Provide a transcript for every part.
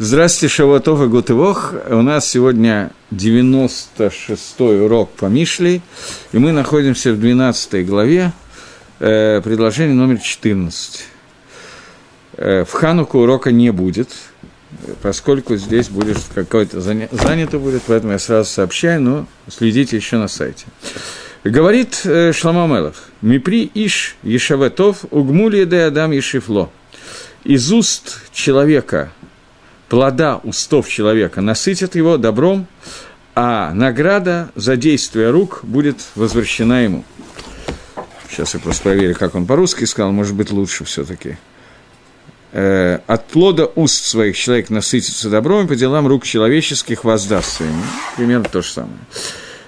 Здравствуйте, Шаватов и Гутывох. У нас сегодня 96-й урок по Мишлей, и мы находимся в 12 главе, э, предложение номер 14. Э, в Хануку урока не будет, поскольку здесь будет какое-то заня... занято будет, поэтому я сразу сообщаю, но следите еще на сайте. Говорит э, Шлама Мелах, «Мипри иш ешаветов угмули де адам ешифло». Из уст человека – плода устов человека насытят его добром, а награда за действие рук будет возвращена ему. Сейчас я просто проверю, как он по-русски сказал, может быть, лучше все-таки. Э, от плода уст своих человек насытится добром, и по делам рук человеческих воздастся ему. Примерно то же самое.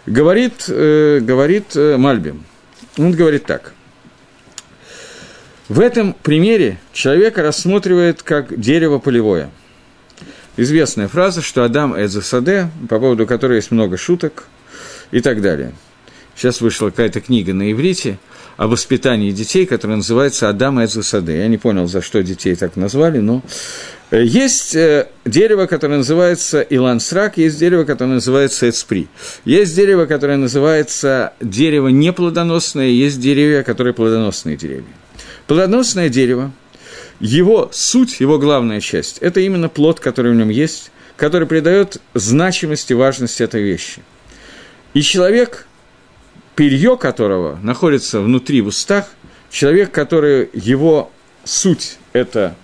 Говорит, э, говорит э, Мальбим. Он говорит так. В этом примере человека рассматривает как дерево полевое – известная фраза, что Адам Эдзасаде, по поводу которой есть много шуток и так далее. Сейчас вышла какая-то книга на иврите о воспитании детей, которая называется «Адам Эдзасаде». Я не понял, за что детей так назвали, но э, есть э, дерево, которое называется Илансрак, есть дерево, которое называется Эцпри. Есть дерево, которое называется дерево неплодоносное, есть деревья, которые плодоносные деревья. Плодоносное дерево его суть, его главная часть – это именно плод, который в нем есть, который придает значимость и важность этой вещи. И человек, перье которого находится внутри в устах, человек, который его суть – это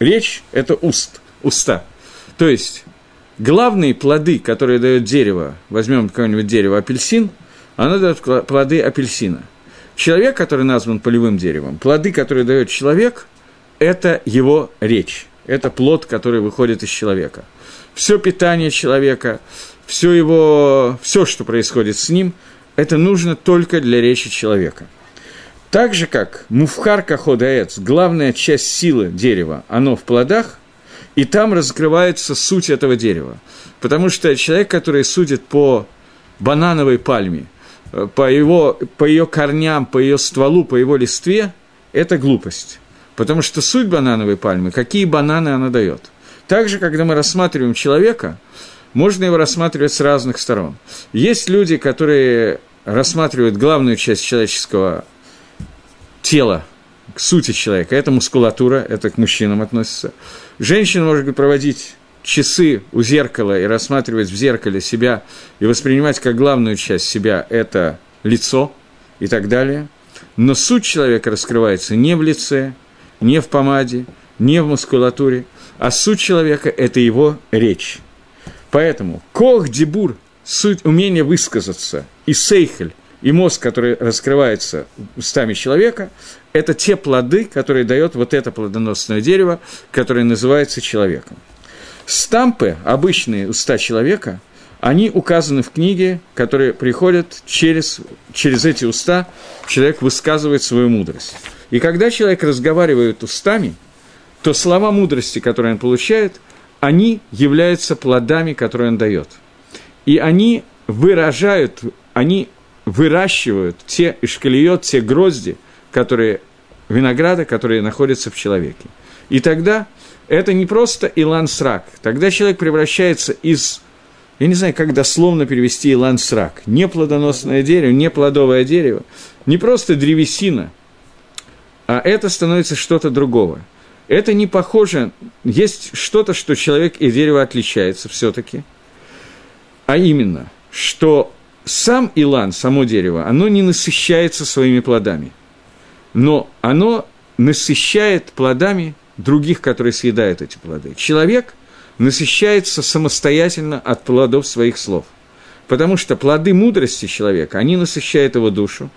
речь, это уст, уста. То есть, главные плоды, которые дает дерево, возьмем какое-нибудь дерево апельсин, оно дает плоды апельсина – Человек, который назван полевым деревом, плоды, которые дает человек, это его речь, это плод, который выходит из человека. Все питание человека, все его, все, что происходит с ним, это нужно только для речи человека. Так же, как муфхар каходаэц, главная часть силы дерева, оно в плодах, и там раскрывается суть этого дерева. Потому что человек, который судит по банановой пальме – по, его, по ее корням, по ее стволу, по его листве, это глупость. Потому что суть банановой пальмы, какие бананы она дает. Также, когда мы рассматриваем человека, можно его рассматривать с разных сторон. Есть люди, которые рассматривают главную часть человеческого тела, к сути человека. Это мускулатура, это к мужчинам относится. Женщина может проводить часы у зеркала и рассматривать в зеркале себя и воспринимать как главную часть себя это лицо и так далее. Но суть человека раскрывается не в лице, не в помаде, не в мускулатуре, а суть человека – это его речь. Поэтому кох дебур, суть умение высказаться, и сейхель, и мозг, который раскрывается устами человека, это те плоды, которые дает вот это плодоносное дерево, которое называется человеком. Стампы, обычные уста человека, они указаны в книге, которые приходят через, через эти уста, человек высказывает свою мудрость. И когда человек разговаривает устами, то слова мудрости, которые он получает, они являются плодами, которые он дает. И они выражают, они выращивают те ишкалиот, те грозди, которые, винограда, которые находятся в человеке. И тогда это не просто Илан Срак. Тогда человек превращается из, я не знаю, как дословно перевести Илан Срак, не плодоносное дерево, не плодовое дерево, не просто древесина, а это становится что-то другого. Это не похоже, есть что-то, что человек и дерево отличается все-таки, а именно, что сам Илан, само дерево, оно не насыщается своими плодами, но оно насыщает плодами других, которые съедают эти плоды. Человек насыщается самостоятельно от плодов своих слов. Потому что плоды мудрости человека, они насыщают его душу,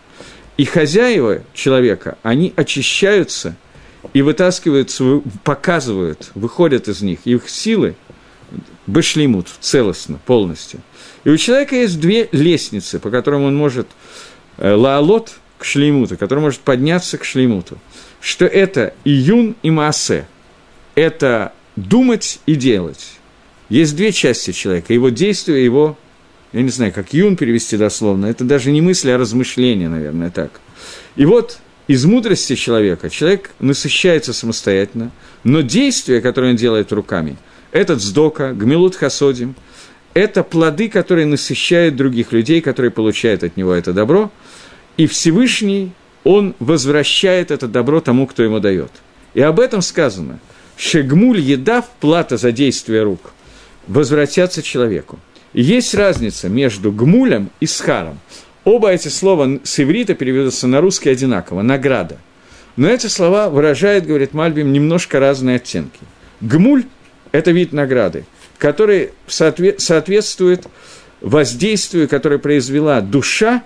и хозяева человека, они очищаются и вытаскивают, свою, показывают, выходят из них, их силы башлимут целостно, полностью. И у человека есть две лестницы, по которым он может э, лаалот к шлеймуту, который может подняться к шлеймуту что это июн и маасе. Это думать и делать. Есть две части человека, его действия, его, я не знаю, как юн перевести дословно, это даже не мысли, а размышления, наверное, так. И вот из мудрости человека человек насыщается самостоятельно, но действия, которые он делает руками, этот сдока, гмилут хасодим, это плоды, которые насыщают других людей, которые получают от него это добро, и Всевышний, он возвращает это добро тому, кто ему дает. И об этом сказано. Шегмуль едав, плата за действие рук, возвратятся человеку. И есть разница между гмулем и схаром. Оба эти слова с иврита переводятся на русский одинаково – награда. Но эти слова выражают, говорит Мальбим, немножко разные оттенки. Гмуль – это вид награды, который соответствует воздействию, которое произвела душа,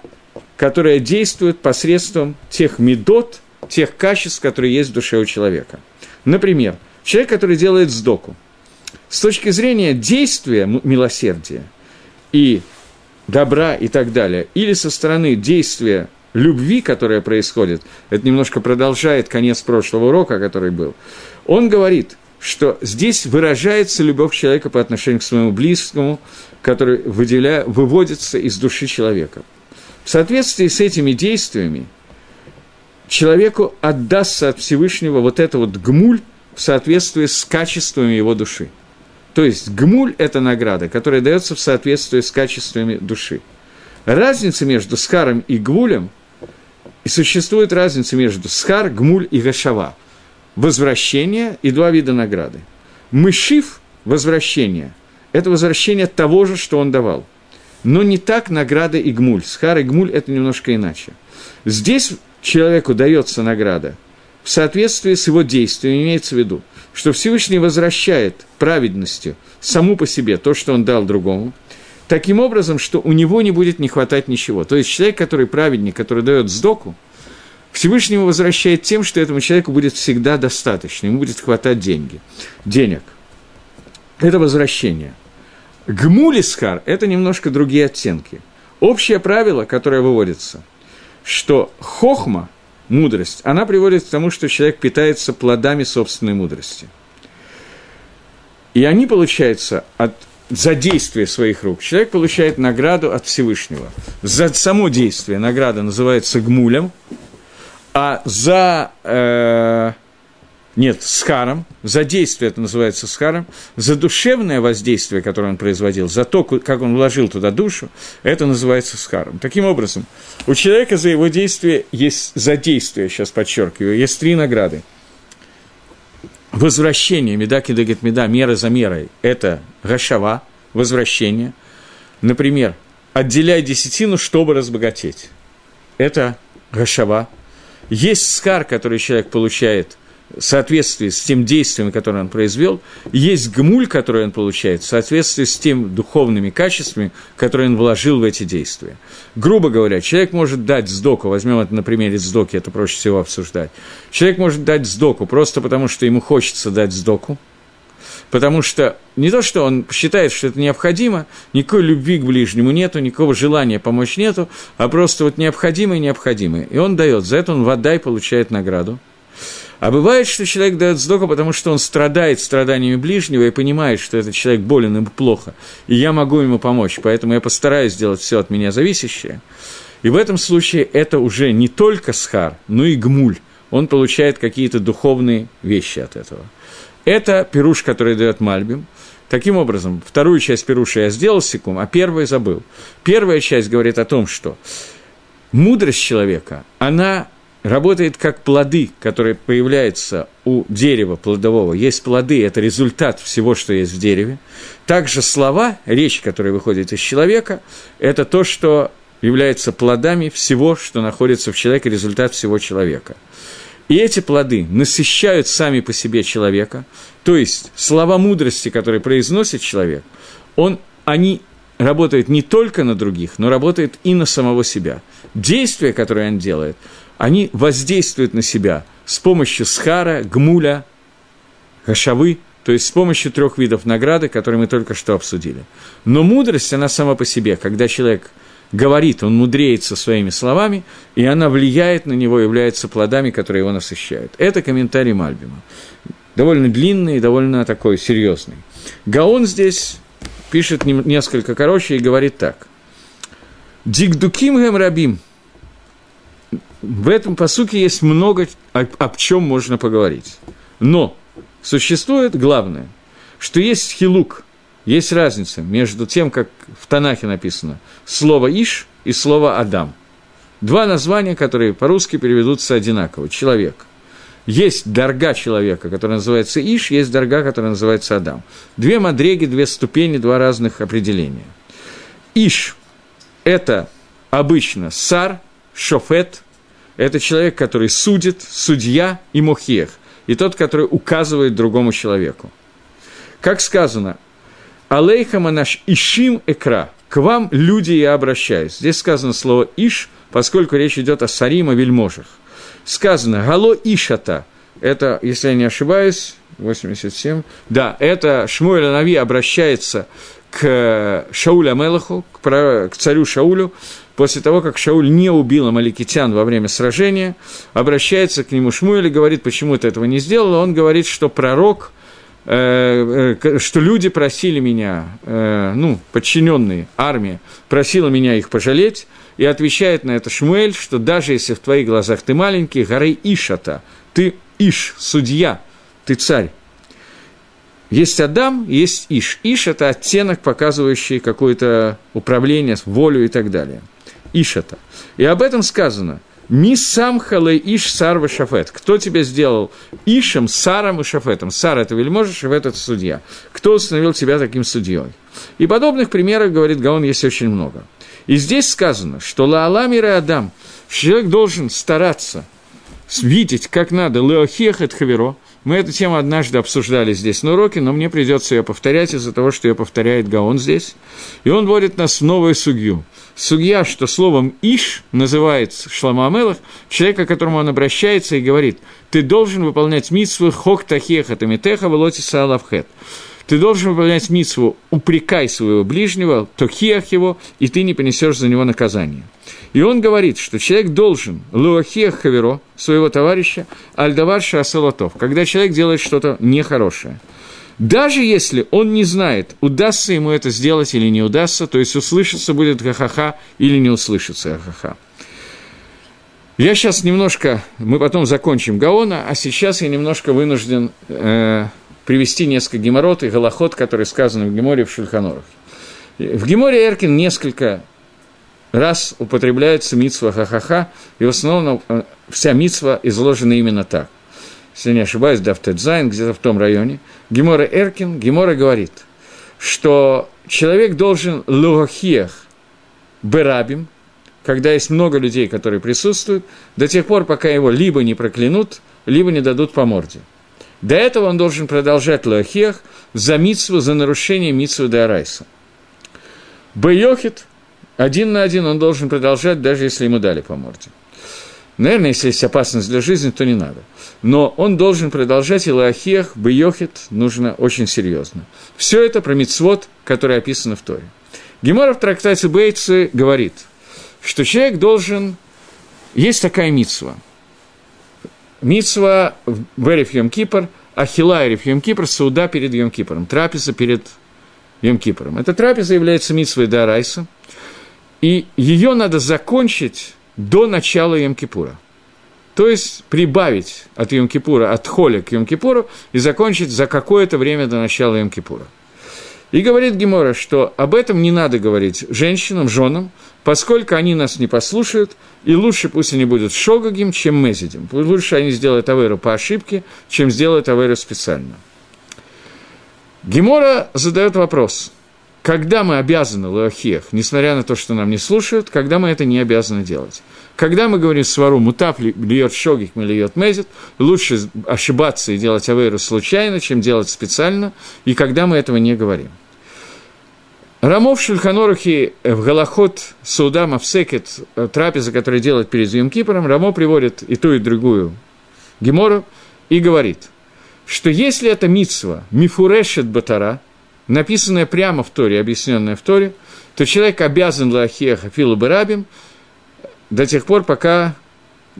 которая действует посредством тех медот, тех качеств, которые есть в душе у человека. Например, человек, который делает сдоку. С точки зрения действия милосердия и добра и так далее, или со стороны действия любви, которая происходит, это немножко продолжает конец прошлого урока, который был, он говорит, что здесь выражается любовь человека по отношению к своему близкому, который выделя... выводится из души человека. В соответствии с этими действиями человеку отдастся от Всевышнего вот это вот гмуль в соответствии с качествами его души – то есть гмуль – это награда, которая дается в соответствии с качествами души. Разница между схаром и гмулем, и существует разница между схар, гмуль и гашава. Возвращение и два вида награды. Мышив – возвращение. Это возвращение того же, что он давал. Но не так награда и гмуль. Схар и гмуль – это немножко иначе. Здесь человеку дается награда в соответствии с его действием, имеется в виду – что Всевышний возвращает праведностью саму по себе то, что он дал другому, таким образом, что у него не будет не хватать ничего. То есть человек, который праведник, который дает сдоку, Всевышний его возвращает тем, что этому человеку будет всегда достаточно, ему будет хватать деньги, денег. Это возвращение. Гмулисхар – это немножко другие оттенки. Общее правило, которое выводится, что хохма – мудрость, она приводит к тому, что человек питается плодами собственной мудрости. И они, получаются от за действие своих рук. Человек получает награду от Всевышнего. За само действие награда называется гмулем, а за э, нет, схаром, за действие это называется схаром, за душевное воздействие, которое он производил, за то, как он вложил туда душу, это называется схаром. Таким образом, у человека за его действие есть, за действие, сейчас подчеркиваю, есть три награды. Возвращение, меда кидагет меда, мера за мерой, это гашава, возвращение. Например, отделяй десятину, чтобы разбогатеть. Это гашава. Есть скар, который человек получает – соответствии с тем действием, которое он произвел, есть гмуль, который он получает, в соответствии с тем духовными качествами, которые он вложил в эти действия. Грубо говоря, человек может дать сдоку, возьмем это на примере сдоки, это проще всего обсуждать. Человек может дать сдоку просто потому, что ему хочется дать сдоку, потому что не то, что он считает, что это необходимо, никакой любви к ближнему нету, никакого желания помочь нету, а просто вот необходимое и необходимое. И он дает, за это он вода и получает награду – а бывает, что человек дает сдоку, потому что он страдает страданиями ближнего и понимает, что этот человек болен и плохо, и я могу ему помочь, поэтому я постараюсь сделать все от меня зависящее. И в этом случае это уже не только схар, но и гмуль. Он получает какие-то духовные вещи от этого. Это пируш, который дает Мальбим. Таким образом, вторую часть пируша я сделал секунд, а первую забыл. Первая часть говорит о том, что мудрость человека, она работает как плоды, которые появляются у дерева плодового. Есть плоды, это результат всего, что есть в дереве. Также слова, речь, которая выходит из человека, это то, что является плодами всего, что находится в человеке, результат всего человека. И эти плоды насыщают сами по себе человека, то есть слова мудрости, которые произносит человек, он, они работают не только на других, но работают и на самого себя. Действия, которые он делает – они воздействуют на себя с помощью схара, гмуля, хашавы, то есть с помощью трех видов награды, которые мы только что обсудили. Но мудрость, она сама по себе, когда человек говорит, он мудреется своими словами, и она влияет на него, является плодами, которые его насыщают. Это комментарий Мальбима. Довольно длинный и довольно такой серьезный. Гаон здесь пишет несколько короче и говорит так. Дигдуким гем рабим – в этом посуке есть много, об чем можно поговорить. Но существует главное, что есть хилук, есть разница между тем, как в Танахе написано слово «иш» и слово «адам». Два названия, которые по-русски переведутся одинаково – «человек». Есть дорога человека, которая называется Иш, есть дорога, которая называется Адам. Две мадреги, две ступени, два разных определения. Иш – это обычно сар, шофет, это человек, который судит, судья и мухех, и тот, который указывает другому человеку. Как сказано, «Алейхама наш ишим экра» – «К вам, люди, я обращаюсь». Здесь сказано слово «иш», поскольку речь идет о сарима вельможах. Сказано «Гало ишата» – это, если я не ошибаюсь, 87, да, это Шмуэль Нави обращается к Шаулю Амелаху, к царю Шаулю, после того, как Шауль не убил амаликитян во время сражения, обращается к нему Шмуэль и говорит, почему ты этого не сделал. Он говорит, что пророк, э, э, что люди просили меня, э, ну, подчиненные, армия, просила меня их пожалеть, и отвечает на это Шмуэль, что даже если в твоих глазах ты маленький, горы Ишата, ты Иш, судья, ты царь. Есть Адам, есть Иш. Иш – это оттенок, показывающий какое-то управление, волю и так далее. Иш это. И об этом сказано. Ми сам халей иш сар шафет. Кто тебя сделал ишем, саром и шафетом? Сар – это вельможа, шафет – это судья. Кто установил тебя таким судьей? И подобных примеров, говорит Гаон, есть очень много. И здесь сказано, что Лааламир и Адам, человек должен стараться видеть, как надо, Леохех et хаверо, мы эту тему однажды обсуждали здесь на уроке, но мне придется ее повторять из-за того, что ее повторяет Гаон здесь. И он вводит нас в новую судью. Судья, что словом «иш» называется Шлама Амелах, человека, к которому он обращается и говорит, «Ты должен выполнять митсвы хок тахеха тамитеха волотиса алавхет». Ты должен выполнять митсву «упрекай своего ближнего, тохиах его, и ты не понесешь за него наказание». И он говорит, что человек должен луахиах хаверо, своего товарища, альдавар шасалатов, когда человек делает что-то нехорошее. Даже если он не знает, удастся ему это сделать или не удастся, то есть услышится будет ха-ха-ха или не услышится ха-ха. Я сейчас немножко, мы потом закончим Гаона, а сейчас я немножко вынужден э, привести несколько геморрот и голоход, которые сказаны в Геморе в Шульханорах. В Гемаре Эрхин несколько раз употребляется мицва תוכחה, и в основном э, вся мицва изложена именно так. Если не ошибаюсь, דף ט״ז, где-то в том районе. Гемара Эрхин, Гемара говорит, что человек должен להוכיח ברבים, когда есть много людей, которые присутствуют, до тех пор, пока его либо не проклянут, либо не дадут по морде – до этого он должен продолжать להוכיח за митсву, за нарушение митсвы Дарайса. Бейохит, один на один он должен продолжать, даже если ему дали по морде. Наверное, если есть опасность для жизни, то не надо. Но он должен продолжать, и лахех, бейохит нужно очень серьезно. Все это про мицвод, который описано в Торе. Гемора в трактате Бейтсы говорит, что человек должен... Есть такая мицва – Мицва в Эриф Йом Кипр, Ахила Эриф Йом Кипр, Сауда перед Йом Кипром, трапеза перед Йом Кипром. Эта трапеза является митсвой Дарайса, и ее надо закончить до начала Йом Кипура. То есть прибавить от Йом Кипура, от Холя к Йом Кипуру и закончить за какое-то время до начала Йом Кипура. И говорит Гемора, что об этом не надо говорить женщинам, женам, поскольку они нас не послушают, и лучше пусть они будут шогагим, чем мезидим. Лучше они сделают аверу по ошибке, чем сделают аверу специально. Гемора задает вопрос, когда мы обязаны лоахех, несмотря на то, что нам не слушают, когда мы это не обязаны делать. Когда мы говорим свару мутап льет шогик, льет мезит, лучше ошибаться и делать аверу случайно, чем делать специально, и когда мы этого не говорим. Рамов Шульханорухи в Галахот Сауда Мавсекет, трапеза, которая делает перед Йом Кипором, Рамо приводит и ту, и другую Гемору и говорит, что если это митсва мифурешет батара, написанная прямо в Торе, объясненная в Торе, то человек обязан лахеха филу барабим до тех пор, пока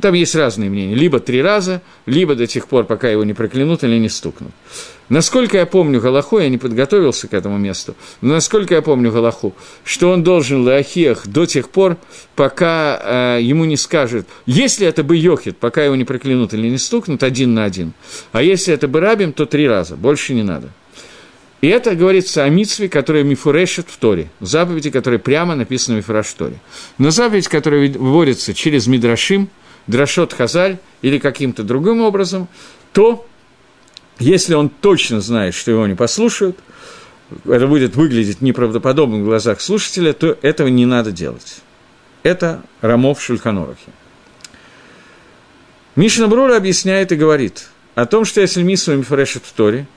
Там есть разные мнения. Либо три раза, либо до тех пор, пока его не проклянут или не стукнут. Насколько я помню Галаху, я не подготовился к этому месту, но насколько я помню Галаху, что он должен Лаахиях до тех пор, пока э, ему не скажет, если это бы Йохит, пока его не проклянут или не стукнут, один на один, а если это бы Рабим, то три раза, больше не надо. И это говорится о митсве, которая мифурешит в Торе, заповеди, которые прямо написаны в Мифураш в Торе. Но заповедь, которая выводится через Мидрашим, Драшот Хазаль или каким-то другим образом, то если он точно знает, что его не послушают, это будет выглядеть неправдоподобно в глазах слушателя, то этого не надо делать. Это Рамов Шульханорахи. Мишна Брура объясняет и говорит о том, что если Мису Мифрешет в Торе,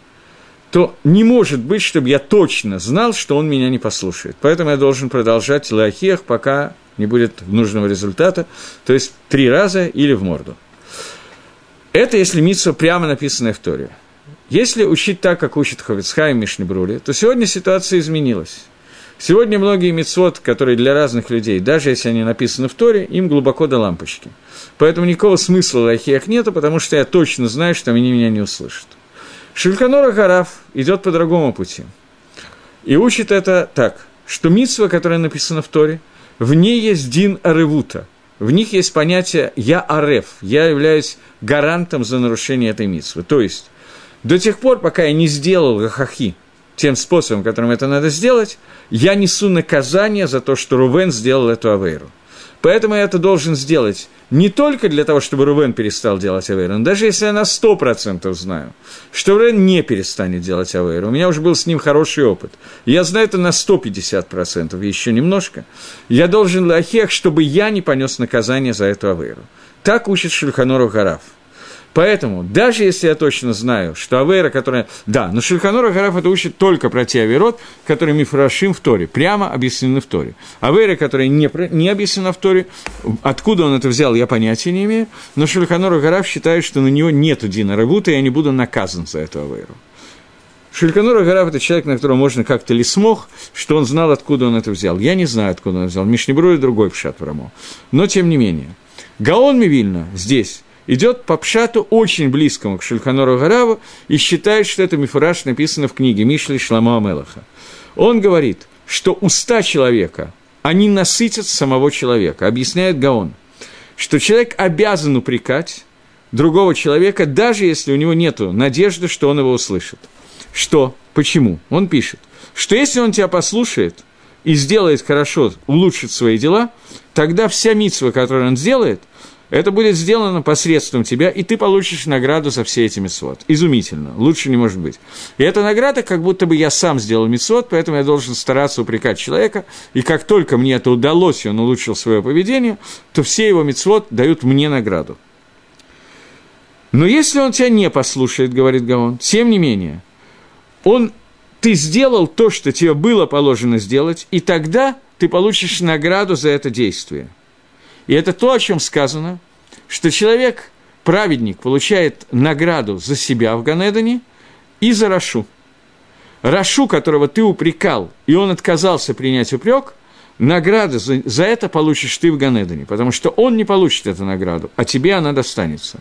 то не может быть, чтобы я точно знал, что он меня не послушает. Поэтому я должен продолжать лахиях, пока не будет нужного результата, то есть три раза или в морду. Это если Митсва прямо написанная в Торе. Если учить так, как учит Ховицхай и Мишнебрули, то сегодня ситуация изменилась. Сегодня многие мецвод, которые для разных людей, даже если они написаны в Торе, им глубоко до лампочки. Поэтому никакого смысла в лайхиях нету, потому что я точно знаю, что они меня не услышат. Шельканора Хараф идет по другому пути. И учит это так, что митсва, которая написана в Торе, в ней есть дин аревута. В них есть понятие «я ареф», «я являюсь гарантом за нарушение этой митсвы». То есть, до тех пор, пока я не сделал гахахи тем способом, которым это надо сделать, я несу наказание за то, что Рувен сделал эту авейру. Поэтому я это должен сделать не только для того, чтобы Рувен перестал делать авейру, но даже если я на 100% знаю, что Рувен не перестанет делать авейру, у меня уже был с ним хороший опыт, я знаю это на 150%, еще немножко, я должен лахех, чтобы я не понес наказание за эту авейру. Так учит Шульханору Гараф – Поэтому, даже если я точно знаю, что Авейра, которая... Да, но Шульханор Агараф это учит только про те Аверот, которые Мифрашим в Торе, прямо объяснены в Торе. Авейра, которая не, не объяснена в Торе, откуда он это взял, я понятия не имею, но Шульханор Агараф считает, что на него нет Дина Рабута, и я не буду наказан за эту Авейру. Шельканур Агараф – это человек, на которого можно как-то ли смог, что он знал, откуда он это взял. Я не знаю, откуда он взял. Мишнебру и другой пшат Рамо. Но, тем не менее. Гаон Мивильна здесь идет по пшату очень близкому к Шульханору Гараву и считает, что это мифураж написано в книге Мишли Шламу Амелаха. Он говорит, что уста человека, они насытят самого человека, объясняет Гаон, что человек обязан упрекать другого человека, даже если у него нет надежды, что он его услышит. Что? Почему? Он пишет, что если он тебя послушает и сделает хорошо, улучшит свои дела, тогда вся митсва, которую он сделает – это будет сделано посредством тебя, и ты получишь награду за все эти митцвот. Изумительно, лучше не может быть. И эта награда, как будто бы я сам сделал митцвот, поэтому я должен стараться упрекать человека, и как только мне это удалось, и он улучшил свое поведение, то все его митцвот дают мне награду. Но если он тебя не послушает, говорит Гаон, тем не менее, он, ты сделал то, что тебе было положено сделать, и тогда ты получишь награду за это действие – и это то, о чем сказано, что человек, праведник, получает награду за себя в Ганедане и за Рашу. Рашу, которого ты упрекал, и он отказался принять упрек, награду за, за это получишь ты в Ганедане, потому что он не получит эту награду, а тебе она достанется.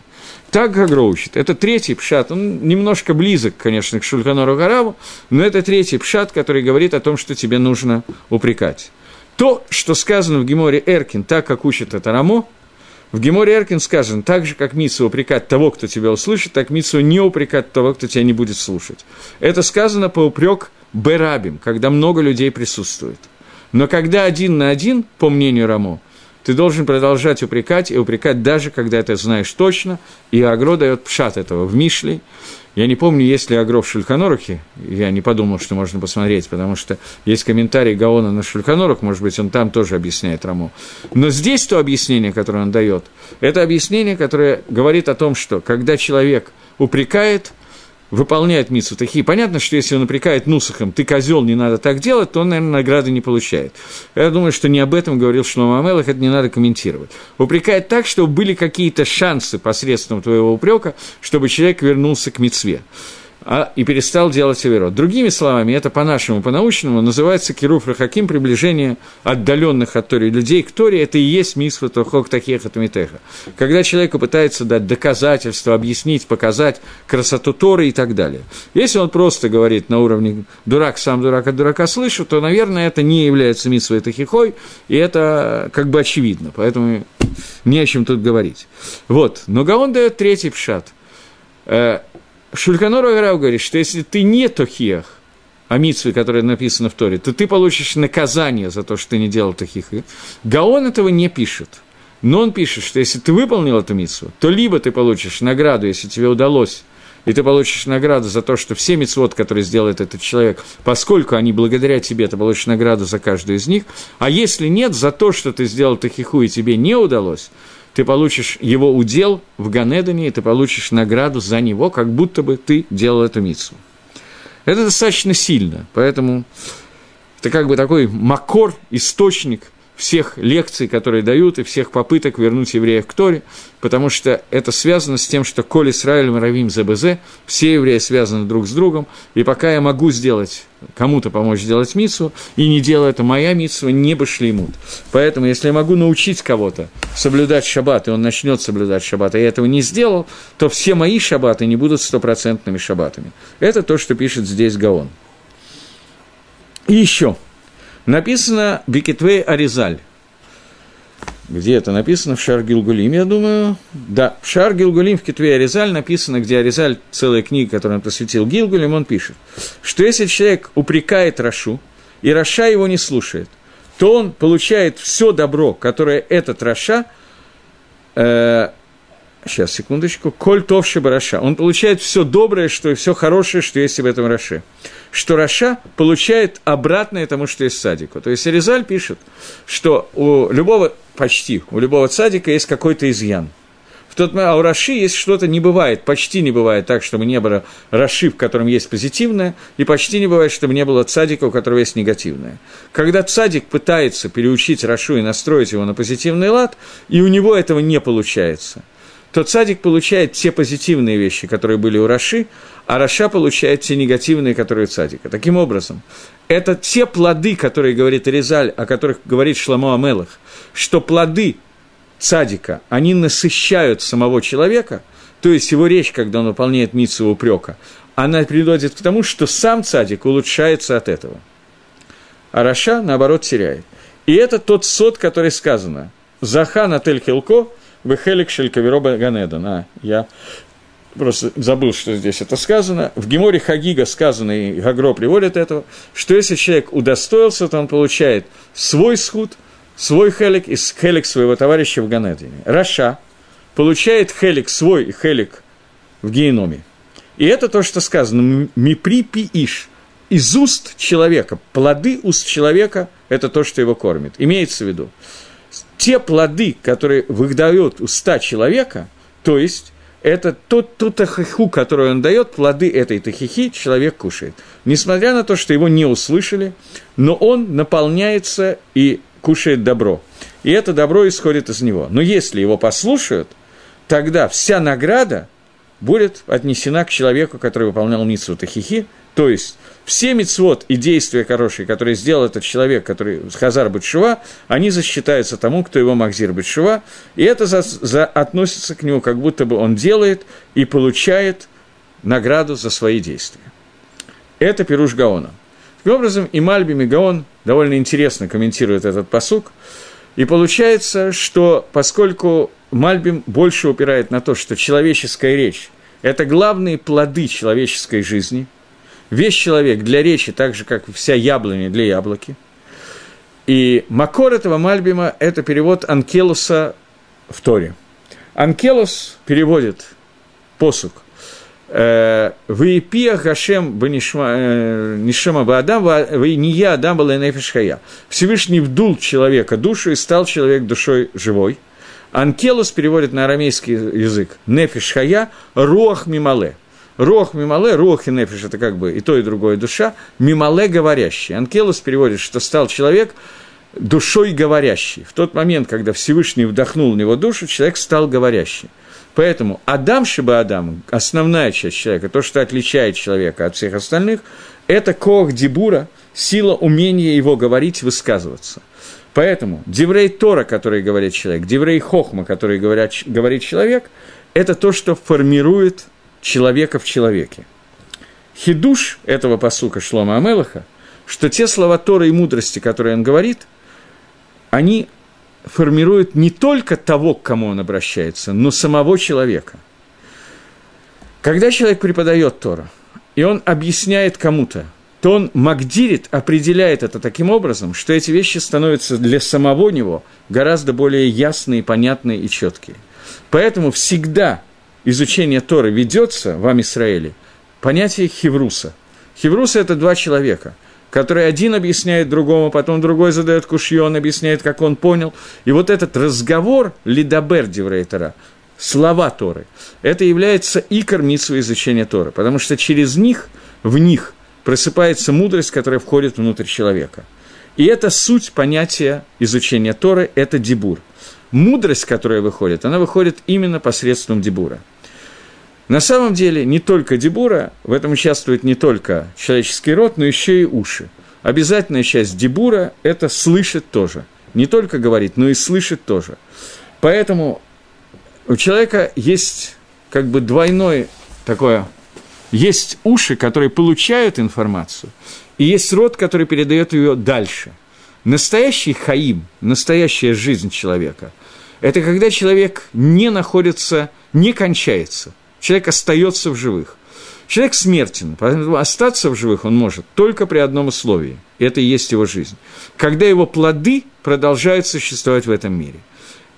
Так Гагро учит. Это третий пшат, он немножко близок, конечно, к Шульханору Гараву, но это третий пшат, который говорит о том, что тебе нужно упрекать. То, что сказано в Геморе Эркин, так как учит это Рамо, в Геморе Эркин сказано, так же, как Митсу упрекать того, кто тебя услышит, так Митсу не упрекать того, кто тебя не будет слушать. Это сказано по упрек Берабим, когда много людей присутствует. Но когда один на один, по мнению Рамо, ты должен продолжать упрекать, и упрекать даже, когда это знаешь точно, и Агро дает пшат этого в Мишле, я не помню, есть ли Агро в Шульханорухе, я не подумал, что можно посмотреть, потому что есть комментарий Гаона на Шульханорух, может быть, он там тоже объясняет Раму. Но здесь то объяснение, которое он дает, это объяснение, которое говорит о том, что когда человек упрекает, выполняет мицу такие. Понятно, что если он упрекает Нусахом, ты козел, не надо так делать, то он, наверное, награды не получает. Я думаю, что не об этом говорил Шлома Амелах, это не надо комментировать. Упрекает так, чтобы были какие-то шансы посредством твоего упрека, чтобы человек вернулся к мицве. А, и перестал делать Аверот. Другими словами, это по-нашему, по-научному называется Кируф Рахаким, приближение отдаленных от Тори людей к Торе, это и есть мисва Тохок Такех Атамитеха. Когда человеку пытается дать доказательства, объяснить, показать красоту Торы и так далее. Если он просто говорит на уровне «дурак сам дурак от дурака слышу», то, наверное, это не является мисвой Тахихой, и это как бы очевидно, поэтому не о чем тут говорить. Вот, но Гаон дает третий пшат э, – Шульканор Аграв говорит, что если ты не тохиях, а митсвы, которые написаны в Торе, то ты получишь наказание за то, что ты не делал таких. Гаон этого не пишет. Но он пишет, что если ты выполнил эту митсву, то либо ты получишь награду, если тебе удалось, и ты получишь награду за то, что все митцвот, которые сделает этот человек, поскольку они благодаря тебе, ты получишь награду за каждую из них, а если нет, за то, что ты сделал тахиху и тебе не удалось, ты получишь его удел в Ганедане, и ты получишь награду за него, как будто бы ты делал эту мицу. Это достаточно сильно, поэтому это как бы такой макор, источник – всех лекций, которые дают, и всех попыток вернуть евреев к Торе, потому что это связано с тем, что «Коль Исраиль Маравим ЗБЗ», все евреи связаны друг с другом, и пока я могу сделать, кому-то помочь сделать мицу, и не делая это моя митсва, не бы шлимут. Поэтому, если я могу научить кого-то соблюдать шаббат, и он начнет соблюдать шаббат, и я этого не сделал, то все мои шаббаты не будут стопроцентными шаббатами. Это то, что пишет здесь Гаон. И еще – Написано Бикетвей Аризаль. Где это написано? В Шар Гилгулим, я думаю. Да, в Шар Гилгулим в Китве Аризаль написано, где Аризаль, целая книга, которую он посвятил Гилгулим, он пишет, что если человек упрекает Рашу, и Раша его не слушает, то он получает все добро, которое этот Раша, э, сейчас, секундочку, כל טוב שברשע, он получает все доброе, что все хорошее, что есть в этом Раше что Раша получает обратное тому, что есть цадику. То есть Аризаль пишет, что у любого, почти, у любого цадика есть какой-то изъян. В тот момент, а у Раши есть что-то, не бывает, почти не бывает так, чтобы не было Раши, в котором есть позитивное, и почти не бывает, чтобы не было цадика, у которого есть негативное. Когда цадик пытается переучить Рашу и настроить его на позитивный лад, и у него этого не получается – то цадик получает те позитивные вещи, которые были у Раши, а Раша получает те негативные, которые у цадика. Таким образом, это те плоды, которые говорит Резаль, о которых говорит Шламо Амелах, что плоды цадика, они насыщают самого человека, то есть его речь, когда он выполняет мицву упрека, она приводит к тому, что сам цадик улучшается от этого. А Раша, наоборот, теряет. И это тот סוד, который сказано. זכה נוטל חלקו, וחלק של חברו בגן עדן. А, я просто забыл, что здесь это сказано. В Гемаре Хагига сказано, и Гагра приводит этого, что если человек удостоился, то он получает свой זכות, свой חלק и חלק своего товарища в Ган Эдене. Раша получает хелик свой и хелик в геноме. И это то, что сказано, мипри пи иш, из уст человека, плоды уст человека – это то, что его кормит. Имеется в виду, те плоды, которые выдает уста человека, то есть это тот тутахиху, который он дает, плоды этой тахихи человек кушает. Несмотря на то, что его не услышали, но он наполняется и кушает добро. И это добро исходит из него. Но если его послушают, тогда вся награда будет отнесена к человеку, который выполнял Ницу Тахихи, то есть все мецвод и действия хорошие, которые сделал этот человек, который Хазар Бетшува, они засчитаются тому, кто его Махзир Бетшува, и это за, за, относится к нему, как будто бы он делает и получает награду за свои действия. Это Пируш Гаона. Таким образом, и Мальбим, и Гаон довольно интересно комментируют этот посук, и получается, что поскольку Мальбим больше упирает на то, что человеческая речь – это главные плоды человеческой жизни – весь человек для речи, так же, как вся яблоня для яблоки. И макор этого Мальбима – это перевод Анкелуса в Торе. Анкелус переводит посук э, «Ваипия Гашем Нишема Баадам, Ваиния Адам Балайнефишхая». Всевышний вдул человека душу и стал человек душой живой. Анкелус переводит на арамейский язык «Нефишхая» «Руах Мимале». Рох мимале, рох и нефиш – это как бы и то, и другое душа, мимале – говорящий. Анкелус переводит, что стал человек душой говорящий. В тот момент, когда Всевышний вдохнул в него душу, человек стал говорящий. Поэтому Адам Шиба Адам, основная часть человека, то, что отличает человека от всех остальных, это Коах Дибура, сила умения его говорить, высказываться. Поэтому Деврей Тора, который говорит человек, Деврей Хохма, который говорят, говорит человек, это то, что формирует человека в человеке. Хидуш этого посука Шлома Амелаха, что те слова Торы и мудрости, которые он говорит, они формируют не только того, к кому он обращается, но самого человека. Когда человек преподает Тора, и он объясняет кому-то, то он магдирит, определяет это таким образом, что эти вещи становятся для самого него гораздо более ясные, понятные и четкие. Поэтому всегда изучение Торы ведется в Амисраэле понятие хевруса. Хевруса – это два человека, которые один объясняет другому, потом другой задает кушье, он объясняет, как он понял. И вот этот разговор лидабер Деврейтера, слова Торы, это является и кормицей изучения Торы, потому что через них, в них просыпается мудрость, которая входит внутрь человека. И это суть понятия изучения Торы – это дебур. Мудрость, которая выходит, она выходит именно посредством дебура. На самом деле, не только дебура, в этом участвует не только человеческий род, но еще и уши. Обязательная часть дебура – это слышит тоже. Не только говорит, но и слышит тоже. Поэтому у человека есть как бы двойное такое есть уши, которые получают информацию, и есть рот, который передает ее дальше. Настоящий хаим, настоящая жизнь человека – это когда человек не находится, не кончается, человек остается в живых. Человек смертен, поэтому остаться в живых он может только при одном условии. Это и есть его жизнь. Когда его плоды продолжают существовать в этом мире.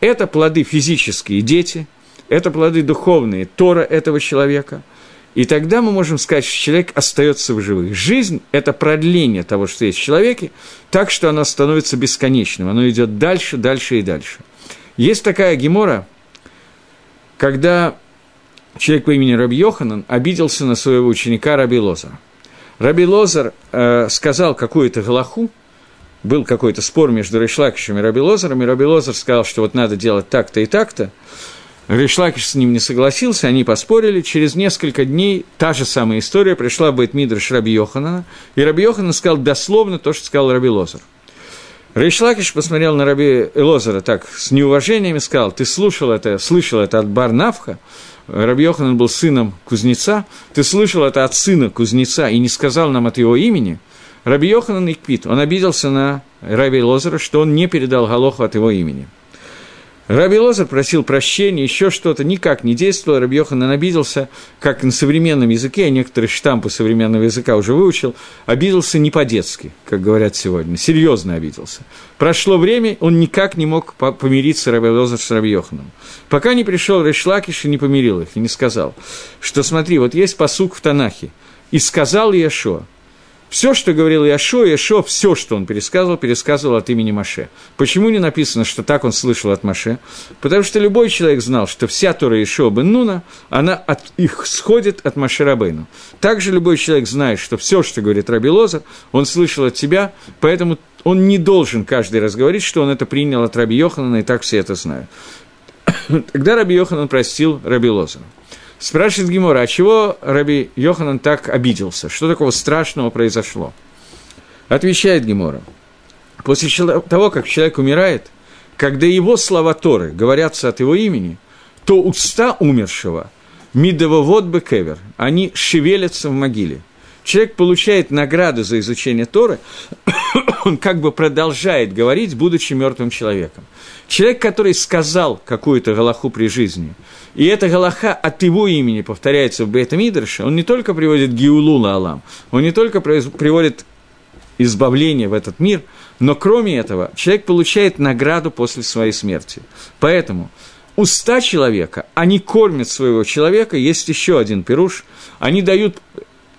Это плоды физические дети, это плоды духовные Тора этого человека – и тогда мы можем сказать, что человек остается в живых. Жизнь – это продление того, что есть в человеке, так что оно становится бесконечным, оно идет дальше, дальше и дальше. Есть такая гемора, когда человек по имени Раби Йоханан обиделся на своего ученика Раби Лозара. Раби Лозар э, сказал какую-то галаху, был какой-то спор между Решлакишем и Раби Лозаром, и Раби Лозар сказал, что вот надо делать так-то и так-то, Ришлакиш с ним не согласился, они поспорили. Через несколько дней та же самая история пришла в Бейтмидрш Раби Йоханана, и Раби Йоханан сказал дословно то, что сказал Раби Лозар. Рейшлакиш посмотрел на Раби Лозера так с неуважением и сказал, ты слушал это, слышал это от Барнавха, Раби Йоханан был сыном кузнеца, ты слышал это от сына кузнеца и не сказал нам от его имени, Раби Йоханан Икпит, он обиделся на Раби Лозера, что он не передал Галоху от его имени – Раби Лозер просил прощения, еще что-то, никак не действовало. Раби Йохан обиделся, как на современном языке, я некоторые штампы современного языка уже выучил, обиделся не по-детски, как говорят сегодня, серьезно обиделся. Прошло время, он никак не мог помириться Раби Лозер с Раби Йоханом. Пока не пришел Решлакиш и не помирил их, и не сказал, что смотри, вот есть посук в Танахе, и сказал Иешуа, все, что говорил Яшо, Яшо, все, что он пересказывал, пересказывал от имени Маше. Почему не написано, что так он слышал от Маше? Потому что любой человек знал, что вся Тора Яшо бен Нуна, она от, их сходит от Маше Рабейну. Также любой человек знает, что все, что говорит Раби Лозар, он слышал от тебя, поэтому он не должен каждый раз говорить, что он это принял от Раби Йоханана, и так все это знают. Тогда Раби Йоханан простил Раби Лозара. Спрашивает Гимора, а чего Раби Йоханан так обиделся? Что такого страшного произошло? Отвечает Гимора. После того, как человек умирает, когда его слова Торы говорятся от его имени, то уста умершего, мидововод бекевер, они шевелятся в могиле. Человек получает награду за изучение Торы, он как бы продолжает говорить, будучи мертвым человеком. Человек, который сказал какую-то галаху при жизни, и эта галаха от его имени повторяется в Бейта Мидрше, он не только приводит Гиулу на Алам, он не только приводит избавление в этот мир, но кроме этого человек получает награду после своей смерти. Поэтому уста человека, они кормят своего человека, есть еще один пируш, они дают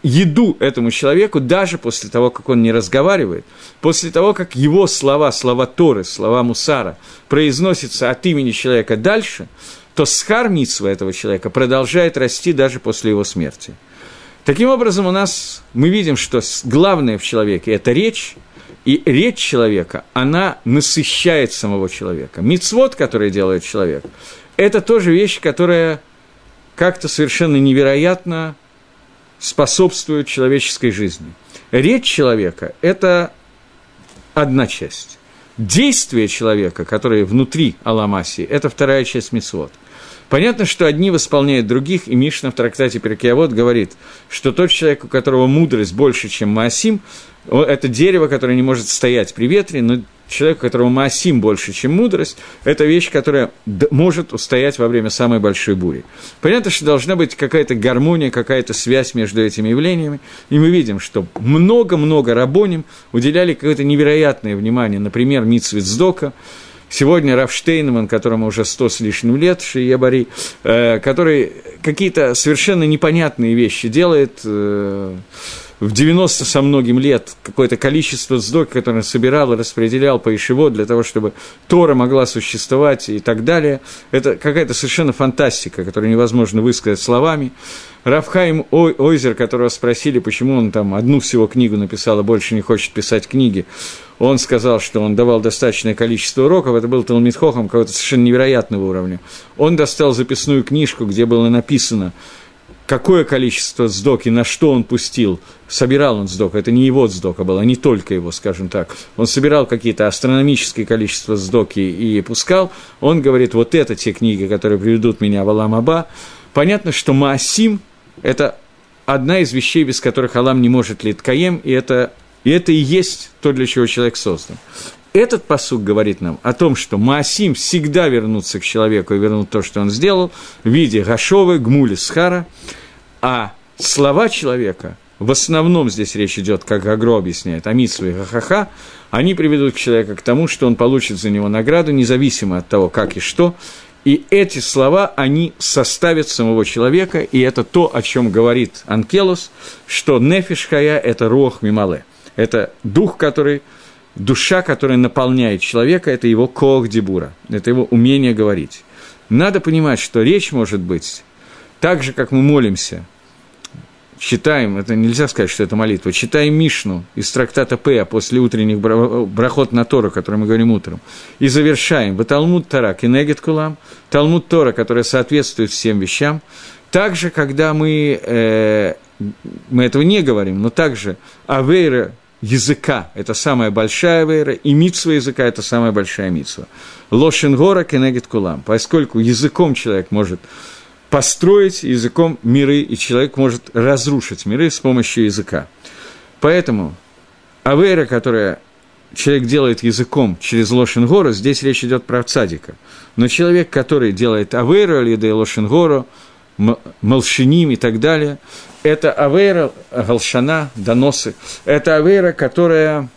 еду этому человеку даже после того, как он не разговаривает, после того, как его слова, слова Торы, слова Мусара произносятся от имени человека дальше – то схармитсва этого человека продолжает расти даже после его смерти. Таким образом, у нас мы видим, что главное в человеке – это речь, и речь человека, она насыщает самого человека. Мицвод, который делает человек, это тоже вещь, которая как-то совершенно невероятно способствует человеческой жизни. Речь человека – это одна часть. Действие человека, которое внутри Аламасии, это вторая часть Мицвод. Понятно, что одни восполняют других, и Мишна в трактате Перкиавод говорит, что тот человек, у которого мудрость больше, чем Маасим, это дерево, которое не может стоять при ветре, но человек, у которого Маасим больше, чем мудрость, это вещь, которая может устоять во время самой большой бури. Понятно, что должна быть какая-то гармония, какая-то связь между этими явлениями, и мы видим, что много-много рабоним уделяли какое-то невероятное внимание, например, Митсвит Сдока, Сегодня Раф Штейнман, которому уже сто с лишним лет, Шия э, который какие-то совершенно непонятные вещи делает, э, в 90 со многим лет какое-то количество сдок, которое он собирал и распределял по Ишево для того, чтобы Тора могла существовать и так далее. Это какая-то совершенно фантастика, которую невозможно высказать словами. Рафхайм Ойзер, которого спросили, почему он там одну всего книгу написал, а больше не хочет писать книги, он сказал, что он давал достаточное количество уроков, это был Талмит Хохам какого-то совершенно невероятного уровня. Он достал записную книжку, где было написано, какое количество сдок и на что он пустил, собирал он сдок, это не его сдока было, не только его, скажем так, он собирал какие-то астрономические количества сдоки и пускал, он говорит, вот это те книги, которые приведут меня в Аламаба. Понятно, что Маасим – это одна из вещей, без которых Алам не может литкаем, и это, и это и есть то, для чего человек создан. Этот посук говорит нам о том, что Маасим всегда вернутся к человеку и вернут то, что он сделал, в виде Гашовы, Гмули, Схара, а слова человека, в основном здесь речь идет, как Гагро объясняет, о Митсве и Хахаха, они приведут человека к тому, что он получит за него награду, независимо от того, как и что, и эти слова, они составят самого человека, и это то, о чем говорит Анкелос, что Нефиш это Руах Мимале. Это дух, который душа, которая наполняет человека, это его коах дебура, это его умение говорить. Надо понимать, что речь может быть так же, как мы молимся, читаем, это нельзя сказать, что это молитва, читаем Мишну из трактата П после утренних брахот на Тору, который мы говорим утром, и завершаем. В Талмуд Тара Кенегет Кулам, Талмуд Тора, который соответствует всем вещам, также, когда мы, э, мы этого не говорим, но также Авейра языка – это самая большая вера, и митсва языка – это самая большая митсва. Лошенгора кенегет кулам, поскольку языком человек может построить языком миры, и человек может разрушить миры с помощью языка. Поэтому авера, которая человек делает языком через Лошенгору, здесь речь идет про цадика. Но человек, который делает аверу, или Лошенгору, Малшиним и так далее, это авера, галшана, доносы, это авера, которая...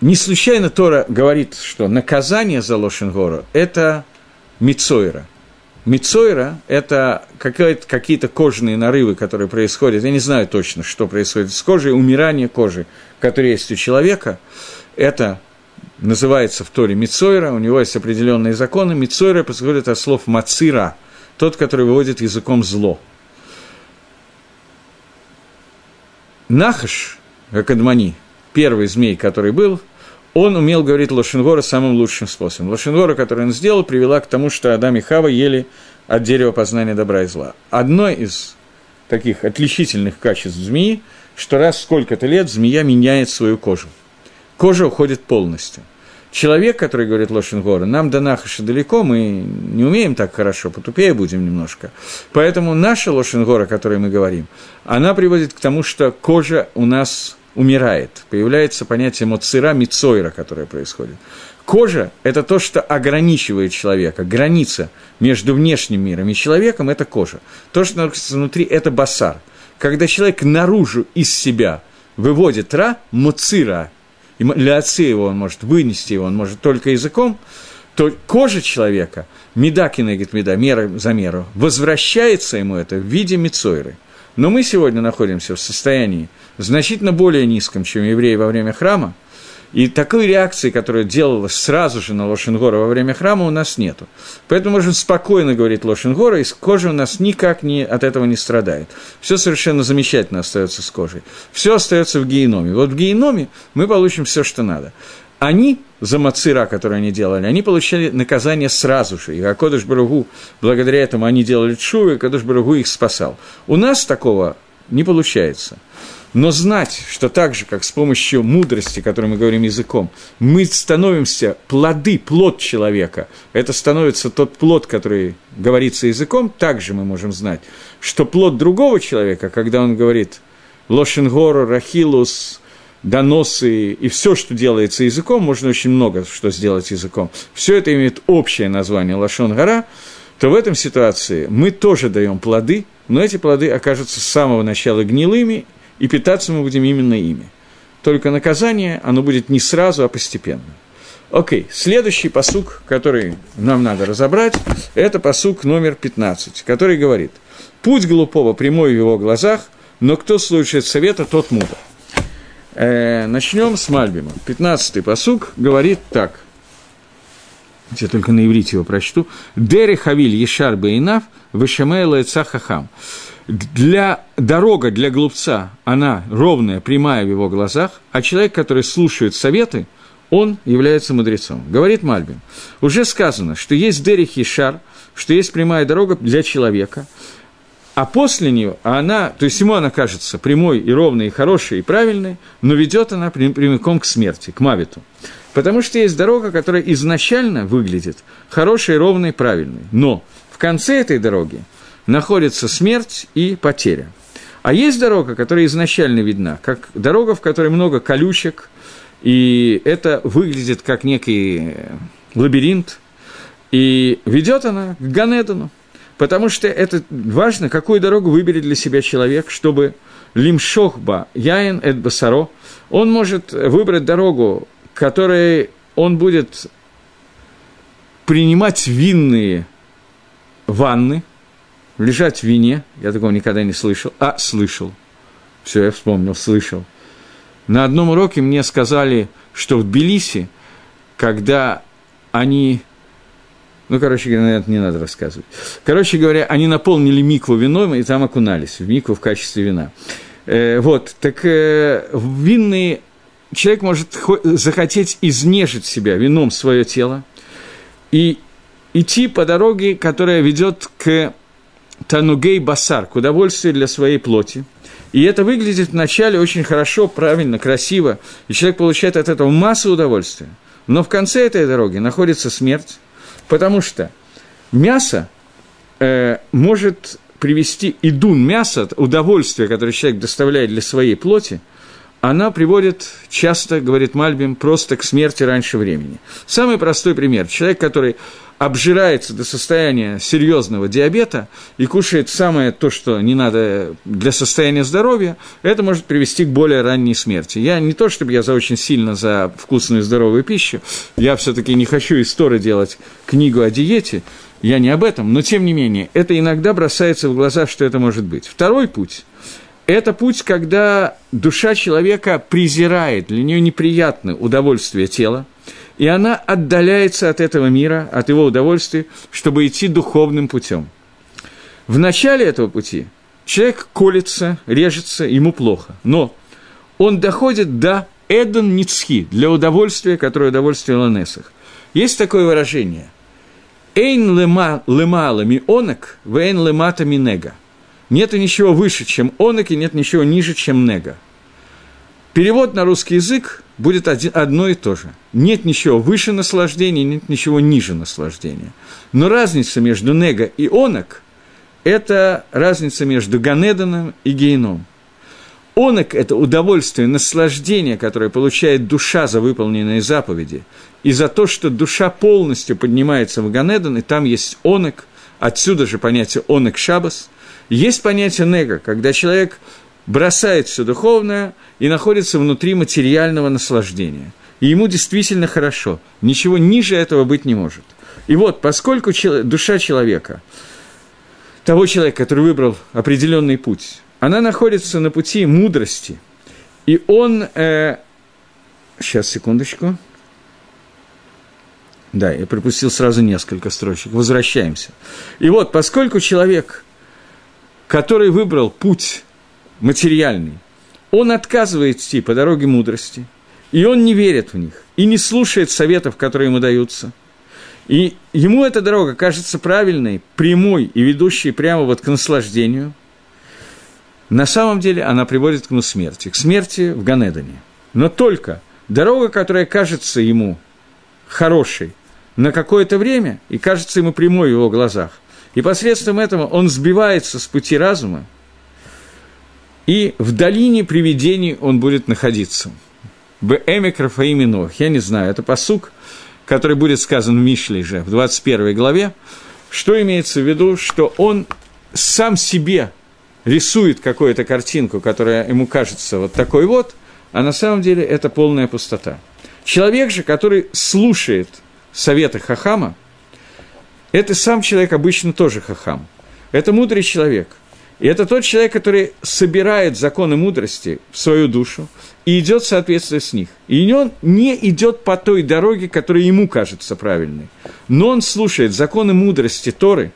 Не случайно Тора говорит, что наказание за Лошенгору – это Мицойра. Мицойра – это какие-то кожные нарывы, которые происходят. Я не знаю точно, что происходит с кожей. Умирание кожи, которое есть у человека, это называется в Торе Мицойра, у него есть определенные законы. Мицойра происходит от слов мацира, тот, который выводит языком зло. Нахаш, Акадмани, первый змей, который был, он умел говорить Лошенгора самым лучшим способом. Лошенгора, который он сделал, привела к тому, что Адам и Хава ели от дерева познания добра и зла. Одно из таких отличительных качеств змеи, что раз сколько-то лет змея меняет свою кожу. Кожа уходит полностью – человек, который говорит Лошенгора, нам до Нахаша далеко, мы не умеем так хорошо, потупее будем немножко. Поэтому наша Лошенгора, о которой мы говорим, она приводит к тому, что кожа у нас умирает. Появляется понятие моцира, мицойра, которое происходит. Кожа – это то, что ограничивает человека. Граница между внешним миром и человеком – это кожа. То, что находится внутри – это басар. Когда человек наружу из себя выводит ра, муцира, и для его он может вынести его, он может только языком, то кожа человека, медакина, говорит, меда, мера за меру, возвращается ему это в виде мицойры. Но мы сегодня находимся в состоянии значительно более низком, чем евреи во время храма, и такой реакции, которая делалась сразу же на Лошенгора во время храма, у нас нету. Поэтому можем спокойно говорить Лошенгора, и кожа у нас никак не, от этого не страдает. Все совершенно замечательно остается с кожей. Все остается в геноме. Вот в геноме мы получим все, что надо. Они за мацира, которые они делали, они получали наказание сразу же. И Акодыш Баругу, благодаря этому они делали чу, и Акодыш Баругу их спасал. У нас такого не получается. Но знать, что так же, как с помощью мудрости, которой мы говорим языком, мы становимся плоды, плод человека, это становится тот плод, который говорится языком, также мы можем знать, что плод другого человека, когда он говорит Лошенгору, Рахилус, доносы и все, что делается языком, можно очень много что сделать языком, все это имеет общее название Лашон Гора, то в этом ситуации мы тоже даем плоды, но эти плоды окажутся с самого начала гнилыми, и питаться мы будем именно ими. Только наказание, оно будет не сразу, а постепенно. Окей, следующий посук, который нам надо разобрать, это посук номер 15, который говорит, «Путь глупого прямой в его глазах, но кто слушает совета, тот мудр». Э, начнем с Мальбима. 15-й посук говорит так. Я только на иврите его прочту. «Дери хавиль ешар бейнав, вышамэ хахам» для, дорога для глупца, она ровная, прямая в его глазах, а человек, который слушает советы, он является мудрецом. Говорит Мальбин, уже сказано, что есть Дерих и Шар, что есть прямая дорога для человека, а после нее она, то есть ему она кажется прямой и ровной, и хорошей, и правильной, но ведет она прямиком к смерти, к Мавиту. Потому что есть дорога, которая изначально выглядит хорошей, ровной, правильной, но в конце этой дороги – находится смерть и потеря. А есть дорога, которая изначально видна, как дорога, в которой много колючек, и это выглядит как некий лабиринт, и ведет она к Ганедану, потому что это важно, какую дорогу выберет для себя человек, чтобы лимшохба, яин эд басаро, он может выбрать дорогу, которой он будет принимать винные ванны, лежать в вине, я такого никогда не слышал, а, слышал, все, я вспомнил, слышал. На одном уроке мне сказали, что в Тбилиси, когда они ну, короче говоря, это не надо рассказывать. Короче говоря, они наполнили микву вином и там окунались в микву в качестве вина. Э, вот, так э, винный человек может захотеть изнежить себя вином свое тело и идти по дороге, которая ведет к танугей басар, к удовольствию для своей плоти. И это выглядит вначале очень хорошо, правильно, красиво, и человек получает от этого массу удовольствия. Но в конце этой дороги находится смерть, потому что мясо э, может привести идун мяса, удовольствие, которое человек доставляет для своей плоти, она приводит часто, говорит Мальбим, просто к смерти раньше времени. Самый простой пример. Человек, который обжирается до состояния серьезного диабета и кушает самое то, что не надо для состояния здоровья, это может привести к более ранней смерти. Я не то, чтобы я за очень сильно за вкусную и здоровую пищу, я все-таки не хочу из Торы делать книгу о диете, я не об этом, но тем не менее, это иногда бросается в глаза, что это может быть. Второй путь – это путь, когда душа человека презирает, для нее неприятно удовольствие тела, и она отдаляется от этого мира, от его удовольствия, чтобы идти духовным путем. В начале этого пути человек колется, режется, ему плохо, но он доходит до Эдон Ницхи, для удовольствия, которое удовольствие Ланесах. Есть такое выражение – Эйн лема, лемала ми онок, вейн лемата ми Нет ничего выше, чем онок, и нет ничего ниже, чем нега. Перевод на русский язык будет один, одно и то же. Нет ничего выше наслаждения, нет ничего ниже наслаждения. Но разница между нега и онок – это разница между Ганеданом и Гейном. Онок – это удовольствие, наслаждение, которое получает душа за выполненные заповеди, и за то, что душа полностью поднимается в Ганедан, и там есть онок, отсюда же понятие онок шабас. Есть понятие нега, когда человек бросает все духовное и находится внутри материального наслаждения. И ему действительно хорошо. Ничего ниже этого быть не может. И вот, поскольку душа человека, того человека, который выбрал определенный путь, она находится на пути мудрости, и он... Э, сейчас, секундочку. Да, я пропустил сразу несколько строчек. Возвращаемся. И вот, поскольку человек, который выбрал путь материальный, он отказывает идти по дороге мудрости, и он не верит в них, и не слушает советов, которые ему даются. И ему эта дорога кажется правильной, прямой и ведущей прямо вот к наслаждению. На самом деле она приводит к ему смерти, к смерти в Ганедане. Но только дорога, которая кажется ему хорошей на какое-то время и кажется ему прямой в его глазах, и посредством этого он сбивается с пути разума, и в долине привидений он будет находиться – Бэмик Рафаим Нох. Я не знаю, это посук, который будет сказан в Мишле же, в 21 главе. Что имеется в виду? Что он сам себе рисует какую-то картинку, которая ему кажется вот такой вот, а на самом деле это полная пустота. Человек же, который слушает советы Хахама, это сам человек обычно тоже Хахам. Это мудрый человек. И это тот человек, который собирает законы мудрости в свою душу и идет в соответствии с них. И он не идет по той дороге, которая ему кажется правильной. Но он слушает законы мудрости Торы,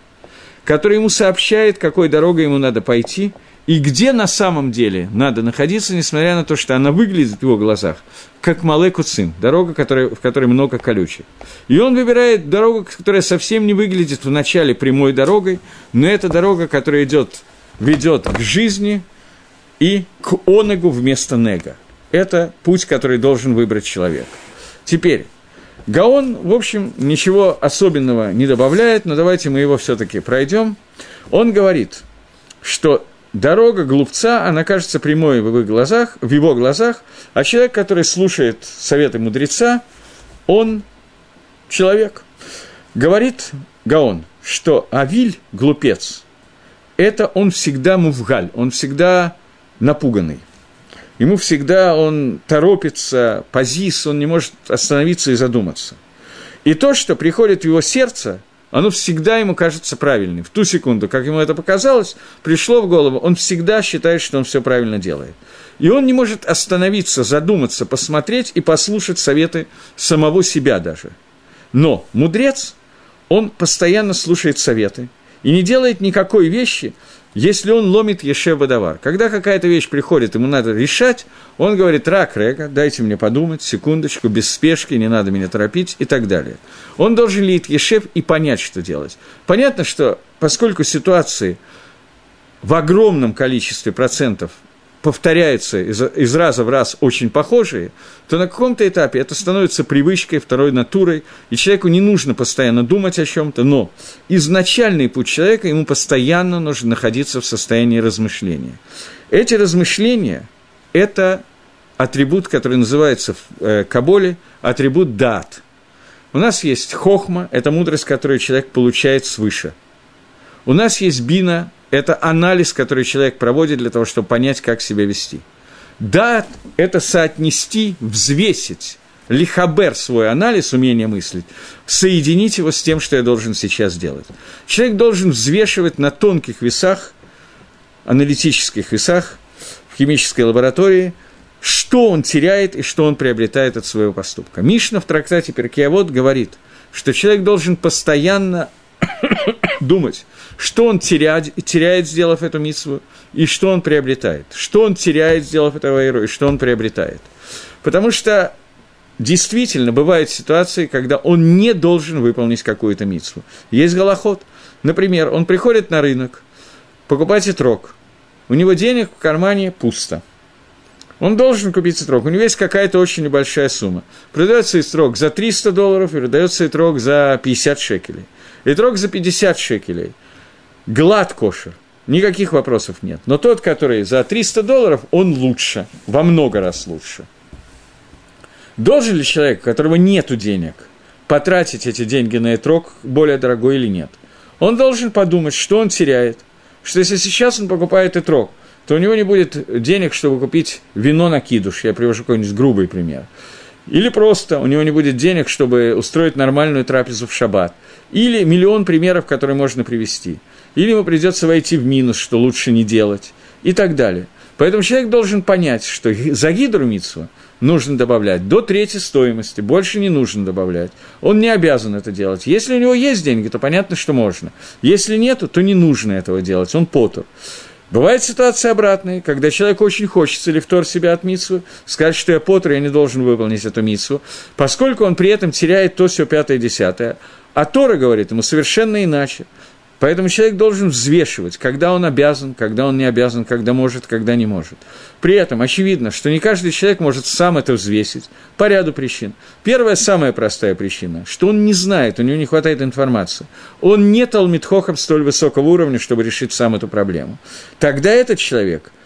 которые ему сообщает, какой дорогой ему надо пойти, и где на самом деле надо находиться, несмотря на то, что она выглядит в его глазах, как Малеку Цин, дорога, которая, в которой много колючек. И он выбирает дорогу, которая совсем не выглядит вначале прямой дорогой, но это дорога, которая идет ведет к жизни и к онегу вместо нега. Это путь, который должен выбрать человек. Теперь, Гаон, в общем, ничего особенного не добавляет, но давайте мы его все-таки пройдем. Он говорит, что дорога глупца, она кажется прямой в его глазах, в его глазах, а человек, который слушает советы мудреца, он человек. Говорит Гаон, что Авиль – глупец – это он всегда мувгаль, он всегда напуганный. Ему всегда он торопится, позис, он не может остановиться и задуматься. И то, что приходит в его сердце, оно всегда ему кажется правильным. В ту секунду, как ему это показалось, пришло в голову, он всегда считает, что он все правильно делает. И он не может остановиться, задуматься, посмотреть и послушать советы самого себя даже. Но мудрец, он постоянно слушает советы, и не делает никакой вещи, если он ломит Ешев Бадавар. Когда какая-то вещь приходит, ему надо решать, он говорит, рак, река, дайте мне подумать, секундочку, без спешки, не надо меня торопить и так далее. Он должен лить Ешев и понять, что делать. Понятно, что поскольку ситуации в огромном количестве процентов повторяются из, из раза в раз очень похожие, то на каком-то этапе это становится привычкой, второй натурой, и человеку не нужно постоянно думать о чем-то, но изначальный путь человека, ему постоянно нужно находиться в состоянии размышления. Эти размышления – это атрибут, который называется в э, Каболе атрибут дат. У нас есть хохма – это мудрость, которую человек получает свыше. У нас есть бина это анализ, который человек проводит для того, чтобы понять, как себя вести. Да, это соотнести, взвесить, лихабер свой анализ, умение мыслить, соединить его с тем, что я должен сейчас делать. Человек должен взвешивать на тонких весах, аналитических весах, в химической лаборатории, что он теряет и что он приобретает от своего поступка. Мишна в трактате Перкиавод говорит, что человек должен постоянно думать, что он теряет, теряет, сделав эту митсву, и что он приобретает. Что он теряет, сделав этого вайру, и что он приобретает. Потому что действительно бывают ситуации, когда он не должен выполнить какую-то митсву. Есть голоход. Например, он приходит на рынок покупать итрок. У него денег в кармане пусто. Он должен купить итрок. У него есть какая-то очень небольшая сумма. Продается итрок за 300 долларов и продается итрок за 50 шекелей. Итрок за 50 шекелей – глад кошер, никаких вопросов нет. Но тот, который за 300 долларов, он лучше, во много раз лучше. Должен ли человек, у которого нет денег, потратить эти деньги на этрок более дорогой или нет? Он должен подумать, что он теряет, что если сейчас он покупает этрок, то у него не будет денег, чтобы купить вино на кидуш. Я привожу какой-нибудь грубый пример. Или просто у него не будет денег, чтобы устроить нормальную трапезу в шаббат. Или миллион примеров, которые можно привести – или ему придется войти в минус, что лучше не делать, и так далее. Поэтому человек должен понять, что за гидру митсу нужно добавлять до третьей стоимости, больше не нужно добавлять. Он не обязан это делать. Если у него есть деньги, то понятно, что можно. Если нет, то не нужно этого делать, он потур. Бывает ситуация обратная, когда человек очень хочется лифтор себя от митсвы, сказать, что я потр, я не должен выполнить эту митсву, поскольку он при этом теряет то, все пятое, десятое. А Тора говорит ему совершенно иначе. Поэтому человек должен взвешивать, когда он обязан, когда он не обязан, когда может, когда не может. При этом очевидно, что не каждый человек может сам это взвесить по ряду причин. Первая, самая простая причина, что он не знает, у него не хватает информации. Он не талмитхохом столь высокого уровня, чтобы решить сам эту проблему. Тогда этот человек –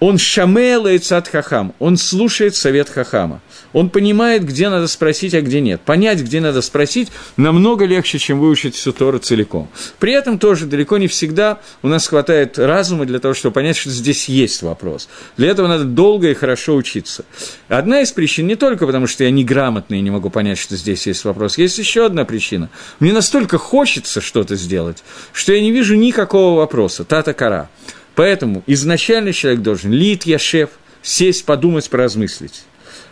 он шамелается от хахам, он слушает совет хахама. Он понимает, где надо спросить, а где нет. Понять, где надо спросить, намного легче, чем выучить всю Тору целиком. При этом тоже далеко не всегда у нас хватает разума для того, чтобы понять, что здесь есть вопрос. Для этого надо долго и хорошо учиться. Одна из причин не только потому, что я неграмотный и не могу понять, что здесь есть вопрос. Есть еще одна причина. Мне настолько хочется что-то сделать, что я не вижу никакого вопроса. Тата-кара. Поэтому изначально человек должен лит яшев, сесть, подумать, поразмыслить.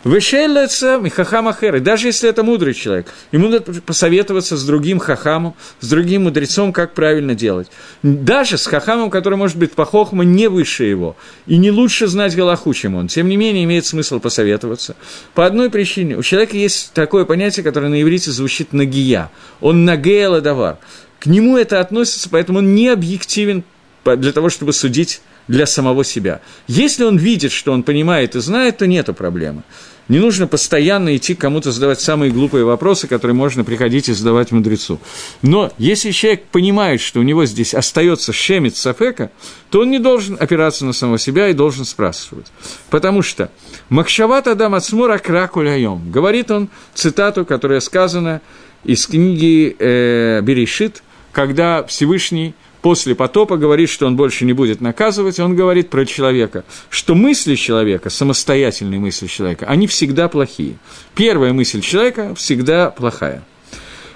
Вышелется Михахам Ахер, даже если это мудрый человек, ему надо посоветоваться с другим хахамом, с другим мудрецом, как правильно делать. Даже с хахамом, который может быть по хохму не выше его, и не лучше знать Галаху, чем он. Тем не менее, имеет смысл посоветоваться. По одной причине, у человека есть такое понятие, которое на иврите звучит нагия. Он нагея давар. К нему это относится, поэтому он не объективен для того, чтобы судить для самого себя. Если он видит, что он понимает и знает, то нет проблемы. Не нужно постоянно идти кому-то задавать самые глупые вопросы, которые можно приходить и задавать мудрецу. Но если человек понимает, что у него здесь остается шемит сафека, то он не должен опираться на самого себя и должен спрашивать. Потому что «Махшават Адам Ацмура Кракуляйом» говорит он цитату, которая сказана из книги э, Берешит, когда Всевышний – после потопа говорит, что он больше не будет наказывать, он говорит про человека, что мысли человека, самостоятельные мысли человека, они всегда плохие. Первая мысль человека всегда плохая.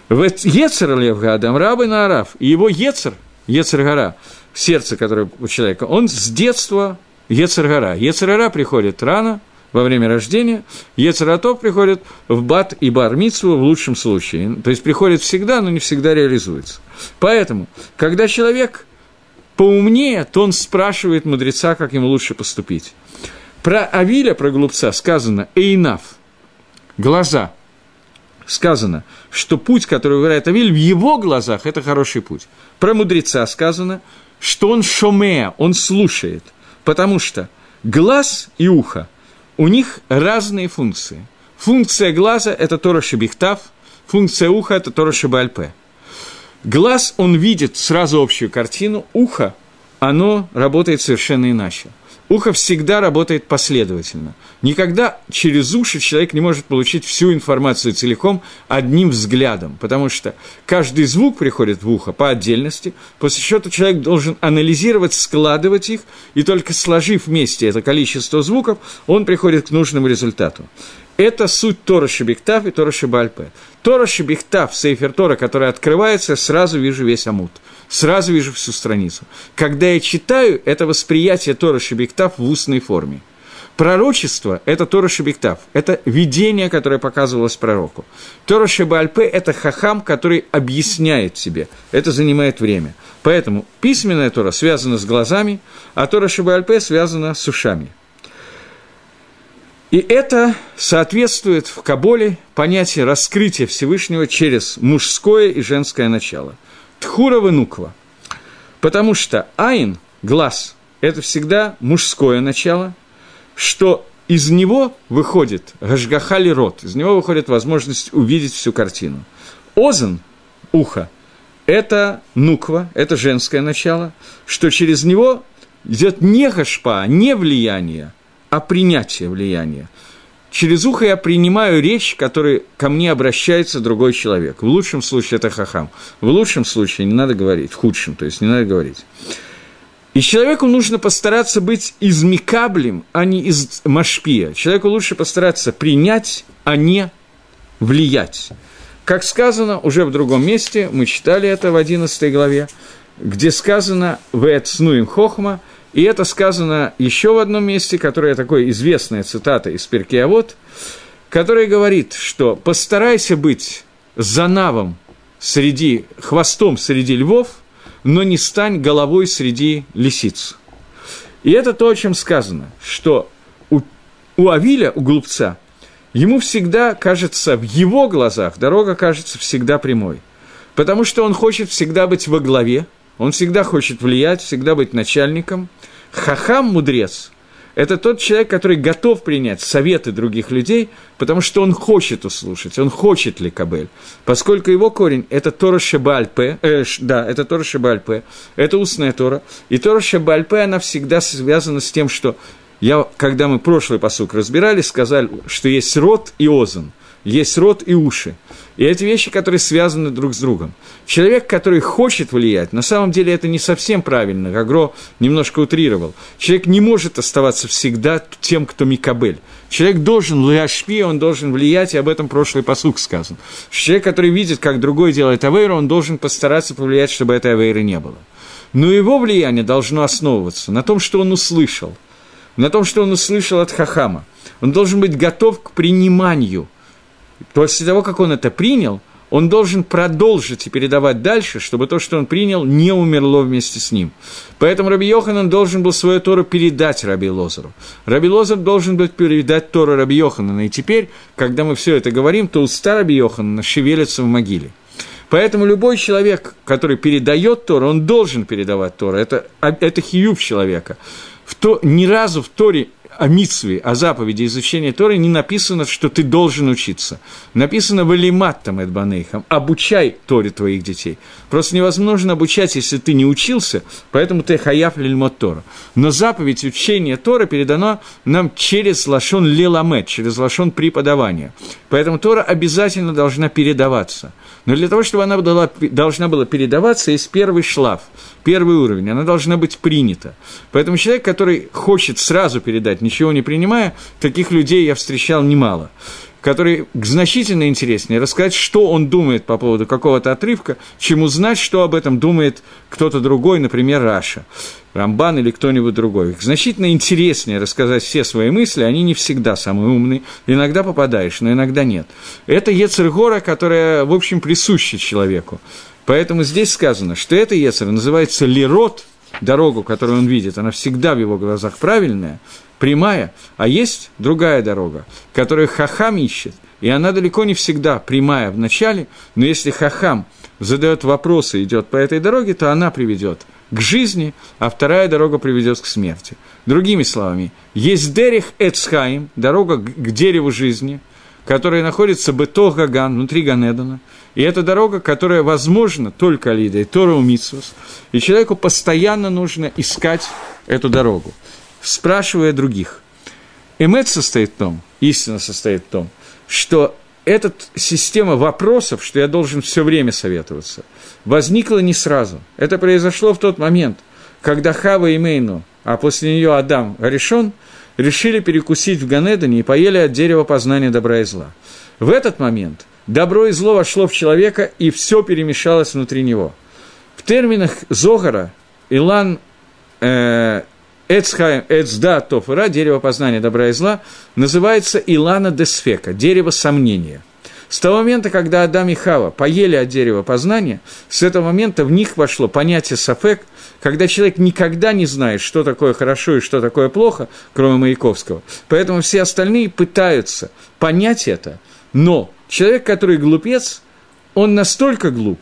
Ецер Лев Адам рабы на Араф, и его Ецер, Ецер Гора, сердце, которое у человека, он с детства Ецер Гора. Ецер Гора приходит рано, во время рождения, Ецератов приходит в бат и бар в лучшем случае. То есть приходит всегда, но не всегда реализуется. Поэтому, когда человек поумнее, то он спрашивает мудреца, как ему лучше поступить. Про Авиля, про глупца сказано «эйнаф» – глаза. Сказано, что путь, который выбирает Авиль, в его глазах – это хороший путь. Про мудреца сказано, что он шомея, он слушает, потому что глаз и ухо у них разные функции. Функция глаза – это Тора Шебихтав, функция уха – это Тора Шебальпе. Глаз, он видит сразу общую картину, ухо, оно работает совершенно иначе – Ухо всегда работает последовательно. Никогда через уши человек не может получить всю информацию целиком одним взглядом, потому что каждый звук приходит в ухо по отдельности, после чего человек должен анализировать, складывать их, и только сложив вместе это количество звуков, он приходит к нужному результату. Это суть Тора Шебектав и Тора Шебальпе. Тора Шебектав, Сейфер Тора, который открывается, сразу вижу весь амут сразу вижу всю страницу. Когда я читаю, это восприятие Тора Шебектав в устной форме. Пророчество – это Тора Шебектав, это видение, которое показывалось пророку. Тора Шебальпе – это хахам, который объясняет себе. Это занимает время. Поэтому письменная Тора связана с глазами, а Тора Шебальпе связана с ушами. И это соответствует в Каболе понятию раскрытия Всевышнего через мужское и женское начало – Тхурова нуква. Потому что айн, глаз, это всегда мужское начало, что из него выходит гашгахали рот, из него выходит возможность увидеть всю картину. Озен, ухо, это нуква, это женское начало, что через него идет не гашпа, не влияние, а принятие влияния через ухо я принимаю речь, которой ко мне обращается другой человек. В лучшем случае это хахам. В лучшем случае не надо говорить, в худшем, то есть не надо говорить. И человеку нужно постараться быть измикаблем, а не из машпия. Человеку лучше постараться принять, а не влиять. Как сказано уже в другом месте, мы читали это в 11 главе, где сказано «Вэт снуем хохма», и это сказано еще в одном месте, которое такое известная цитата из Перкиавод, которая говорит, что постарайся быть занавом среди, хвостом среди львов, но не стань головой среди лисиц. И это то, о чем сказано, что у, у Авиля, у глупца, ему всегда кажется, в его глазах дорога кажется всегда прямой. Потому что он хочет всегда быть во главе, он всегда хочет влиять, всегда быть начальником. Хахам, мудрец, это тот человек, который готов принять советы других людей, потому что он хочет услышать, он хочет ли кабель. Поскольку его корень – это Тора Шебальпе, э, да, это Тора Шебальпе, это устная Тора. И Тора Шебальпе, она всегда связана с тем, что я, когда мы прошлый посук разбирали, сказали, что есть рот и озон, есть рот и уши. И эти вещи, которые связаны друг с другом. Человек, который хочет влиять, на самом деле это не совсем правильно, Гагро немножко утрировал. Человек не может оставаться всегда тем, кто Микабель. Человек должен ляшпи, он должен влиять, и об этом прошлый посук сказан. Человек, который видит, как другой делает авейру, он должен постараться повлиять, чтобы этой авейры не было. Но его влияние должно основываться на том, что он услышал, на том, что он услышал от Хахама. Он должен быть готов к приниманию – После того, как он это принял, он должен продолжить и передавать дальше, чтобы то, что он принял, не умерло вместе с ним. Поэтому Раби Йоханан должен был свою Тору передать Раби Лозеру. Раби Лозер должен был передать Тору Раби Йоханана. И теперь, когда мы все это говорим, то уста Раби Йоханана шевелятся в могиле. Поэтому любой человек, который передает Тору, он должен передавать Тору. Это, это хиюб человека. В то, ни разу в Торе о митсве, о заповеди изучения Торы не написано, что ты должен учиться. Написано «Валиматтам эдбанейхам» – «Обучай Торе твоих детей». Просто невозможно обучать, если ты не учился, поэтому ты хаяф лильмот Тора. Но заповедь учения Тора передана нам через лашон леламет, через лашон преподавания. Поэтому Тора обязательно должна передаваться. Но для того, чтобы она была, должна была передаваться, есть первый шлаф, первый уровень, она должна быть принята. Поэтому человек, который хочет сразу передать, ничего не принимая, таких людей я встречал немало который значительно интереснее рассказать, что он думает по поводу какого-то отрывка, чем узнать, что об этом думает кто-то другой, например, Раша, Рамбан или кто-нибудь другой. Значительно интереснее рассказать все свои мысли, они не всегда самые умные, иногда попадаешь, но иногда нет. Это Ецергора, которая, в общем, присуща человеку. Поэтому здесь сказано, что это Ецер называется лирот, дорогу, которую он видит, она всегда в его глазах правильная, прямая, а есть другая дорога, которую хахам ищет, и она далеко не всегда прямая в начале, но если хахам задает вопросы и идет по этой дороге, то она приведет к жизни, а вторая дорога приведет к смерти. Другими словами, есть Дерих Эцхаим, дорога к дереву жизни, которая находится Гаган, внутри Ганедана, и это дорога, которая возможна только Алидой, Тора Умитсус, и человеку постоянно нужно искать эту дорогу спрашивая других. Эмет состоит в том, истина состоит в том, что эта система вопросов, что я должен все время советоваться, возникла не сразу. Это произошло в тот момент, когда Хава и Мейну, а после нее Адам решен, решили перекусить в Ганедане и поели от дерева познания добра и зла. В этот момент добро и зло вошло в человека, и все перемешалось внутри него. В терминах Зогара Илан э, Эцхайм, Эцда, Тофера, дерево познания добра и зла, называется Илана Десфека, дерево сомнения. С того момента, когда Адам и Хава поели от дерева познания, с этого момента в них вошло понятие сафек, когда человек никогда не знает, что такое хорошо и что такое плохо, кроме Маяковского. Поэтому все остальные пытаются понять это, но человек, который глупец, он настолько глуп,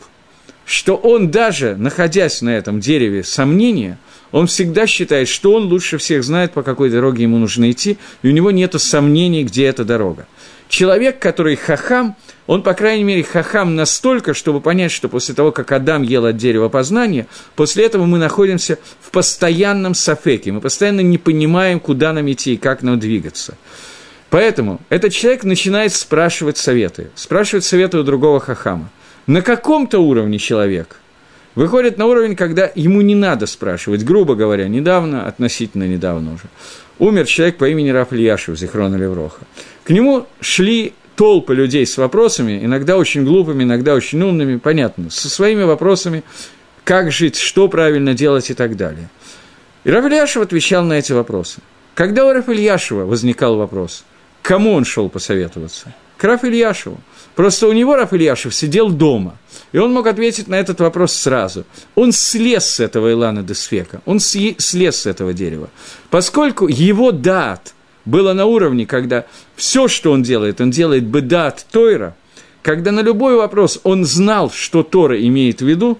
что он даже, находясь на этом дереве сомнения – он всегда считает, что он лучше всех знает, по какой дороге ему нужно идти, и у него нет сомнений, где эта дорога. Человек, который хахам, он, по крайней мере, хахам настолько, чтобы понять, что после того, как Адам ел от дерева познания, после этого мы находимся в постоянном сафеке, мы постоянно не понимаем, куда нам идти и как нам двигаться. Поэтому этот человек начинает спрашивать советы, спрашивать советы у другого хахама. На каком-то уровне человек выходит на уровень, когда ему не надо спрашивать, грубо говоря, недавно, относительно недавно уже, умер человек по имени Раф Ильяшев, Зихрона Левроха. К нему шли толпы людей с вопросами, иногда очень глупыми, иногда очень умными, понятно, со своими вопросами, как жить, что правильно делать и так далее. И Раф Ильяшев отвечал на эти вопросы. Когда у Раф Ильяшева возникал вопрос, кому он шел посоветоваться – К Раф Ильяшеву. Просто у него Раф Ильяшев сидел дома, и он мог ответить на этот вопрос сразу. Он слез с этого Илана Десфека, он слез с этого дерева. Поскольку его дат было на уровне, когда все, что он делает, он делает бы дат Тойра, когда на любой вопрос он знал, что Тора имеет в виду,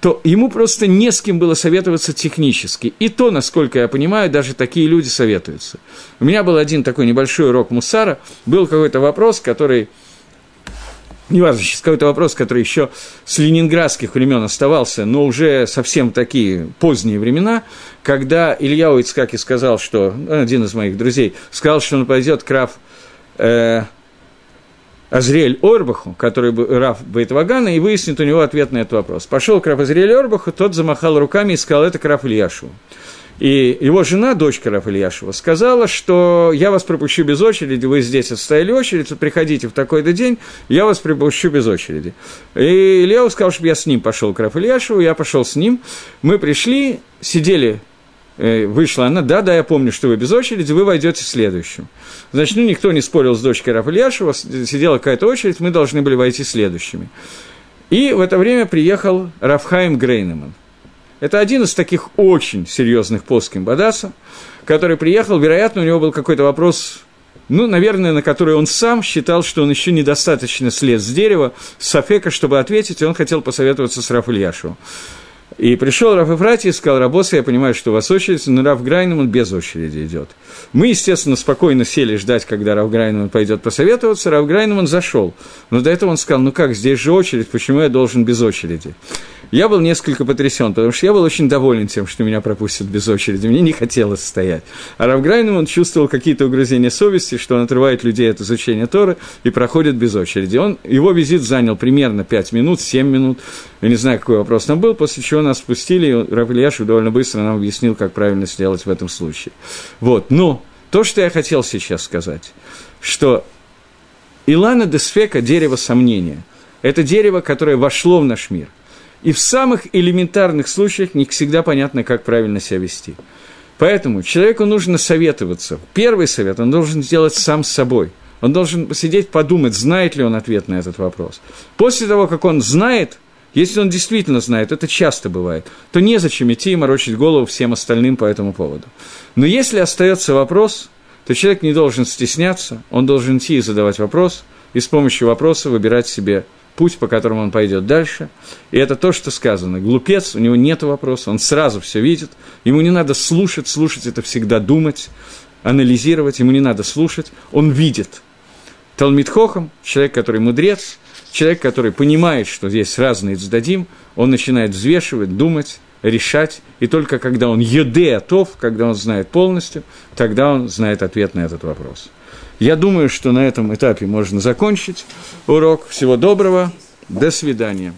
то ему просто не с кем было советоваться технически. И то, насколько я понимаю, даже такие люди советуются. У меня был один такой небольшой урок Мусара, был какой-то вопрос, который неважно, сейчас какой-то вопрос, который еще с ленинградских времен оставался, но уже совсем такие поздние времена, когда Илья Уицкаки сказал, что, один из моих друзей, сказал, что он пойдет к Раф э, Азриэль Орбаху, который Раф Бейтвагана, и выяснит у него ответ на этот вопрос. Пошел к Раф Азриэль Орбаху, тот замахал руками и сказал, это к Раф Ильяшу. И его жена, дочка Раф Ильяшева, сказала, что я вас пропущу без очереди, вы здесь отстояли очередь, приходите в такой-то день, я вас пропущу без очереди. И Ильяу сказал, чтобы я с ним пошел к Ильяшеву, я пошел с ним, мы пришли, сидели э, вышла она, да, да, я помню, что вы без очереди, вы войдете следующим. Значит, ну, никто не спорил с дочкой Рафальяшева, сидела какая-то очередь, мы должны были войти следующими. И в это время приехал Рафхайм Грейнеман – это один из таких очень серьезных плоским Бадаса, который приехал, вероятно, у него был какой-то вопрос, ну, наверное, на который он сам считал, что он еще недостаточно слез с дерева, с Афека, чтобы ответить, и он хотел посоветоваться с Раф Ильяшевым. И пришел Раф Ефрати и сказал, Рабоса, я понимаю, что у вас очередь, но Раф Грайнеман без очереди идет. Мы, естественно, спокойно сели ждать, когда Раф Грайнеман пойдет посоветоваться. Раф Грайнеман зашел. Но до этого он сказал, ну как, здесь же очередь, почему я должен без очереди? Я был несколько потрясен, потому что я был очень доволен тем, что меня пропустят без очереди. Мне не хотелось стоять. А Равграйном он чувствовал какие-то угрызения совести, что он отрывает людей от изучения Торы и проходит без очереди. Он, его визит занял примерно 5 минут, 7 минут. Я не знаю, какой вопрос там был, после чего нас спустили, и Рав Ильяшев довольно быстро нам объяснил, как правильно сделать в этом случае. Вот. Но то, что я хотел сейчас сказать, что Илана Десфека – дерево сомнения. Это дерево, которое вошло в наш мир. И в самых элементарных случаях не всегда понятно, как правильно себя вести. Поэтому человеку нужно советоваться. Первый совет он должен сделать сам с собой. Он должен посидеть, подумать, знает ли он ответ на этот вопрос. После того, как он знает, если он действительно знает, это часто бывает, то незачем идти и морочить голову всем остальным по этому поводу. Но если остается вопрос, то человек не должен стесняться, он должен идти и задавать вопрос, и с помощью вопроса выбирать себе путь, по которому он пойдет дальше. И это то, что сказано. Глупец, у него нет вопроса, он сразу все видит. Ему не надо слушать, слушать это всегда думать, анализировать, ему не надо слушать, он видит. Талмит Хохам, человек, который мудрец, человек, который понимает, что здесь разные цдадим, он начинает взвешивать, думать, решать, и только когда он еде готов, когда он знает полностью, тогда он знает ответ на этот вопрос. Я думаю, что на этом этапе можно закончить урок. Всего доброго. До свидания.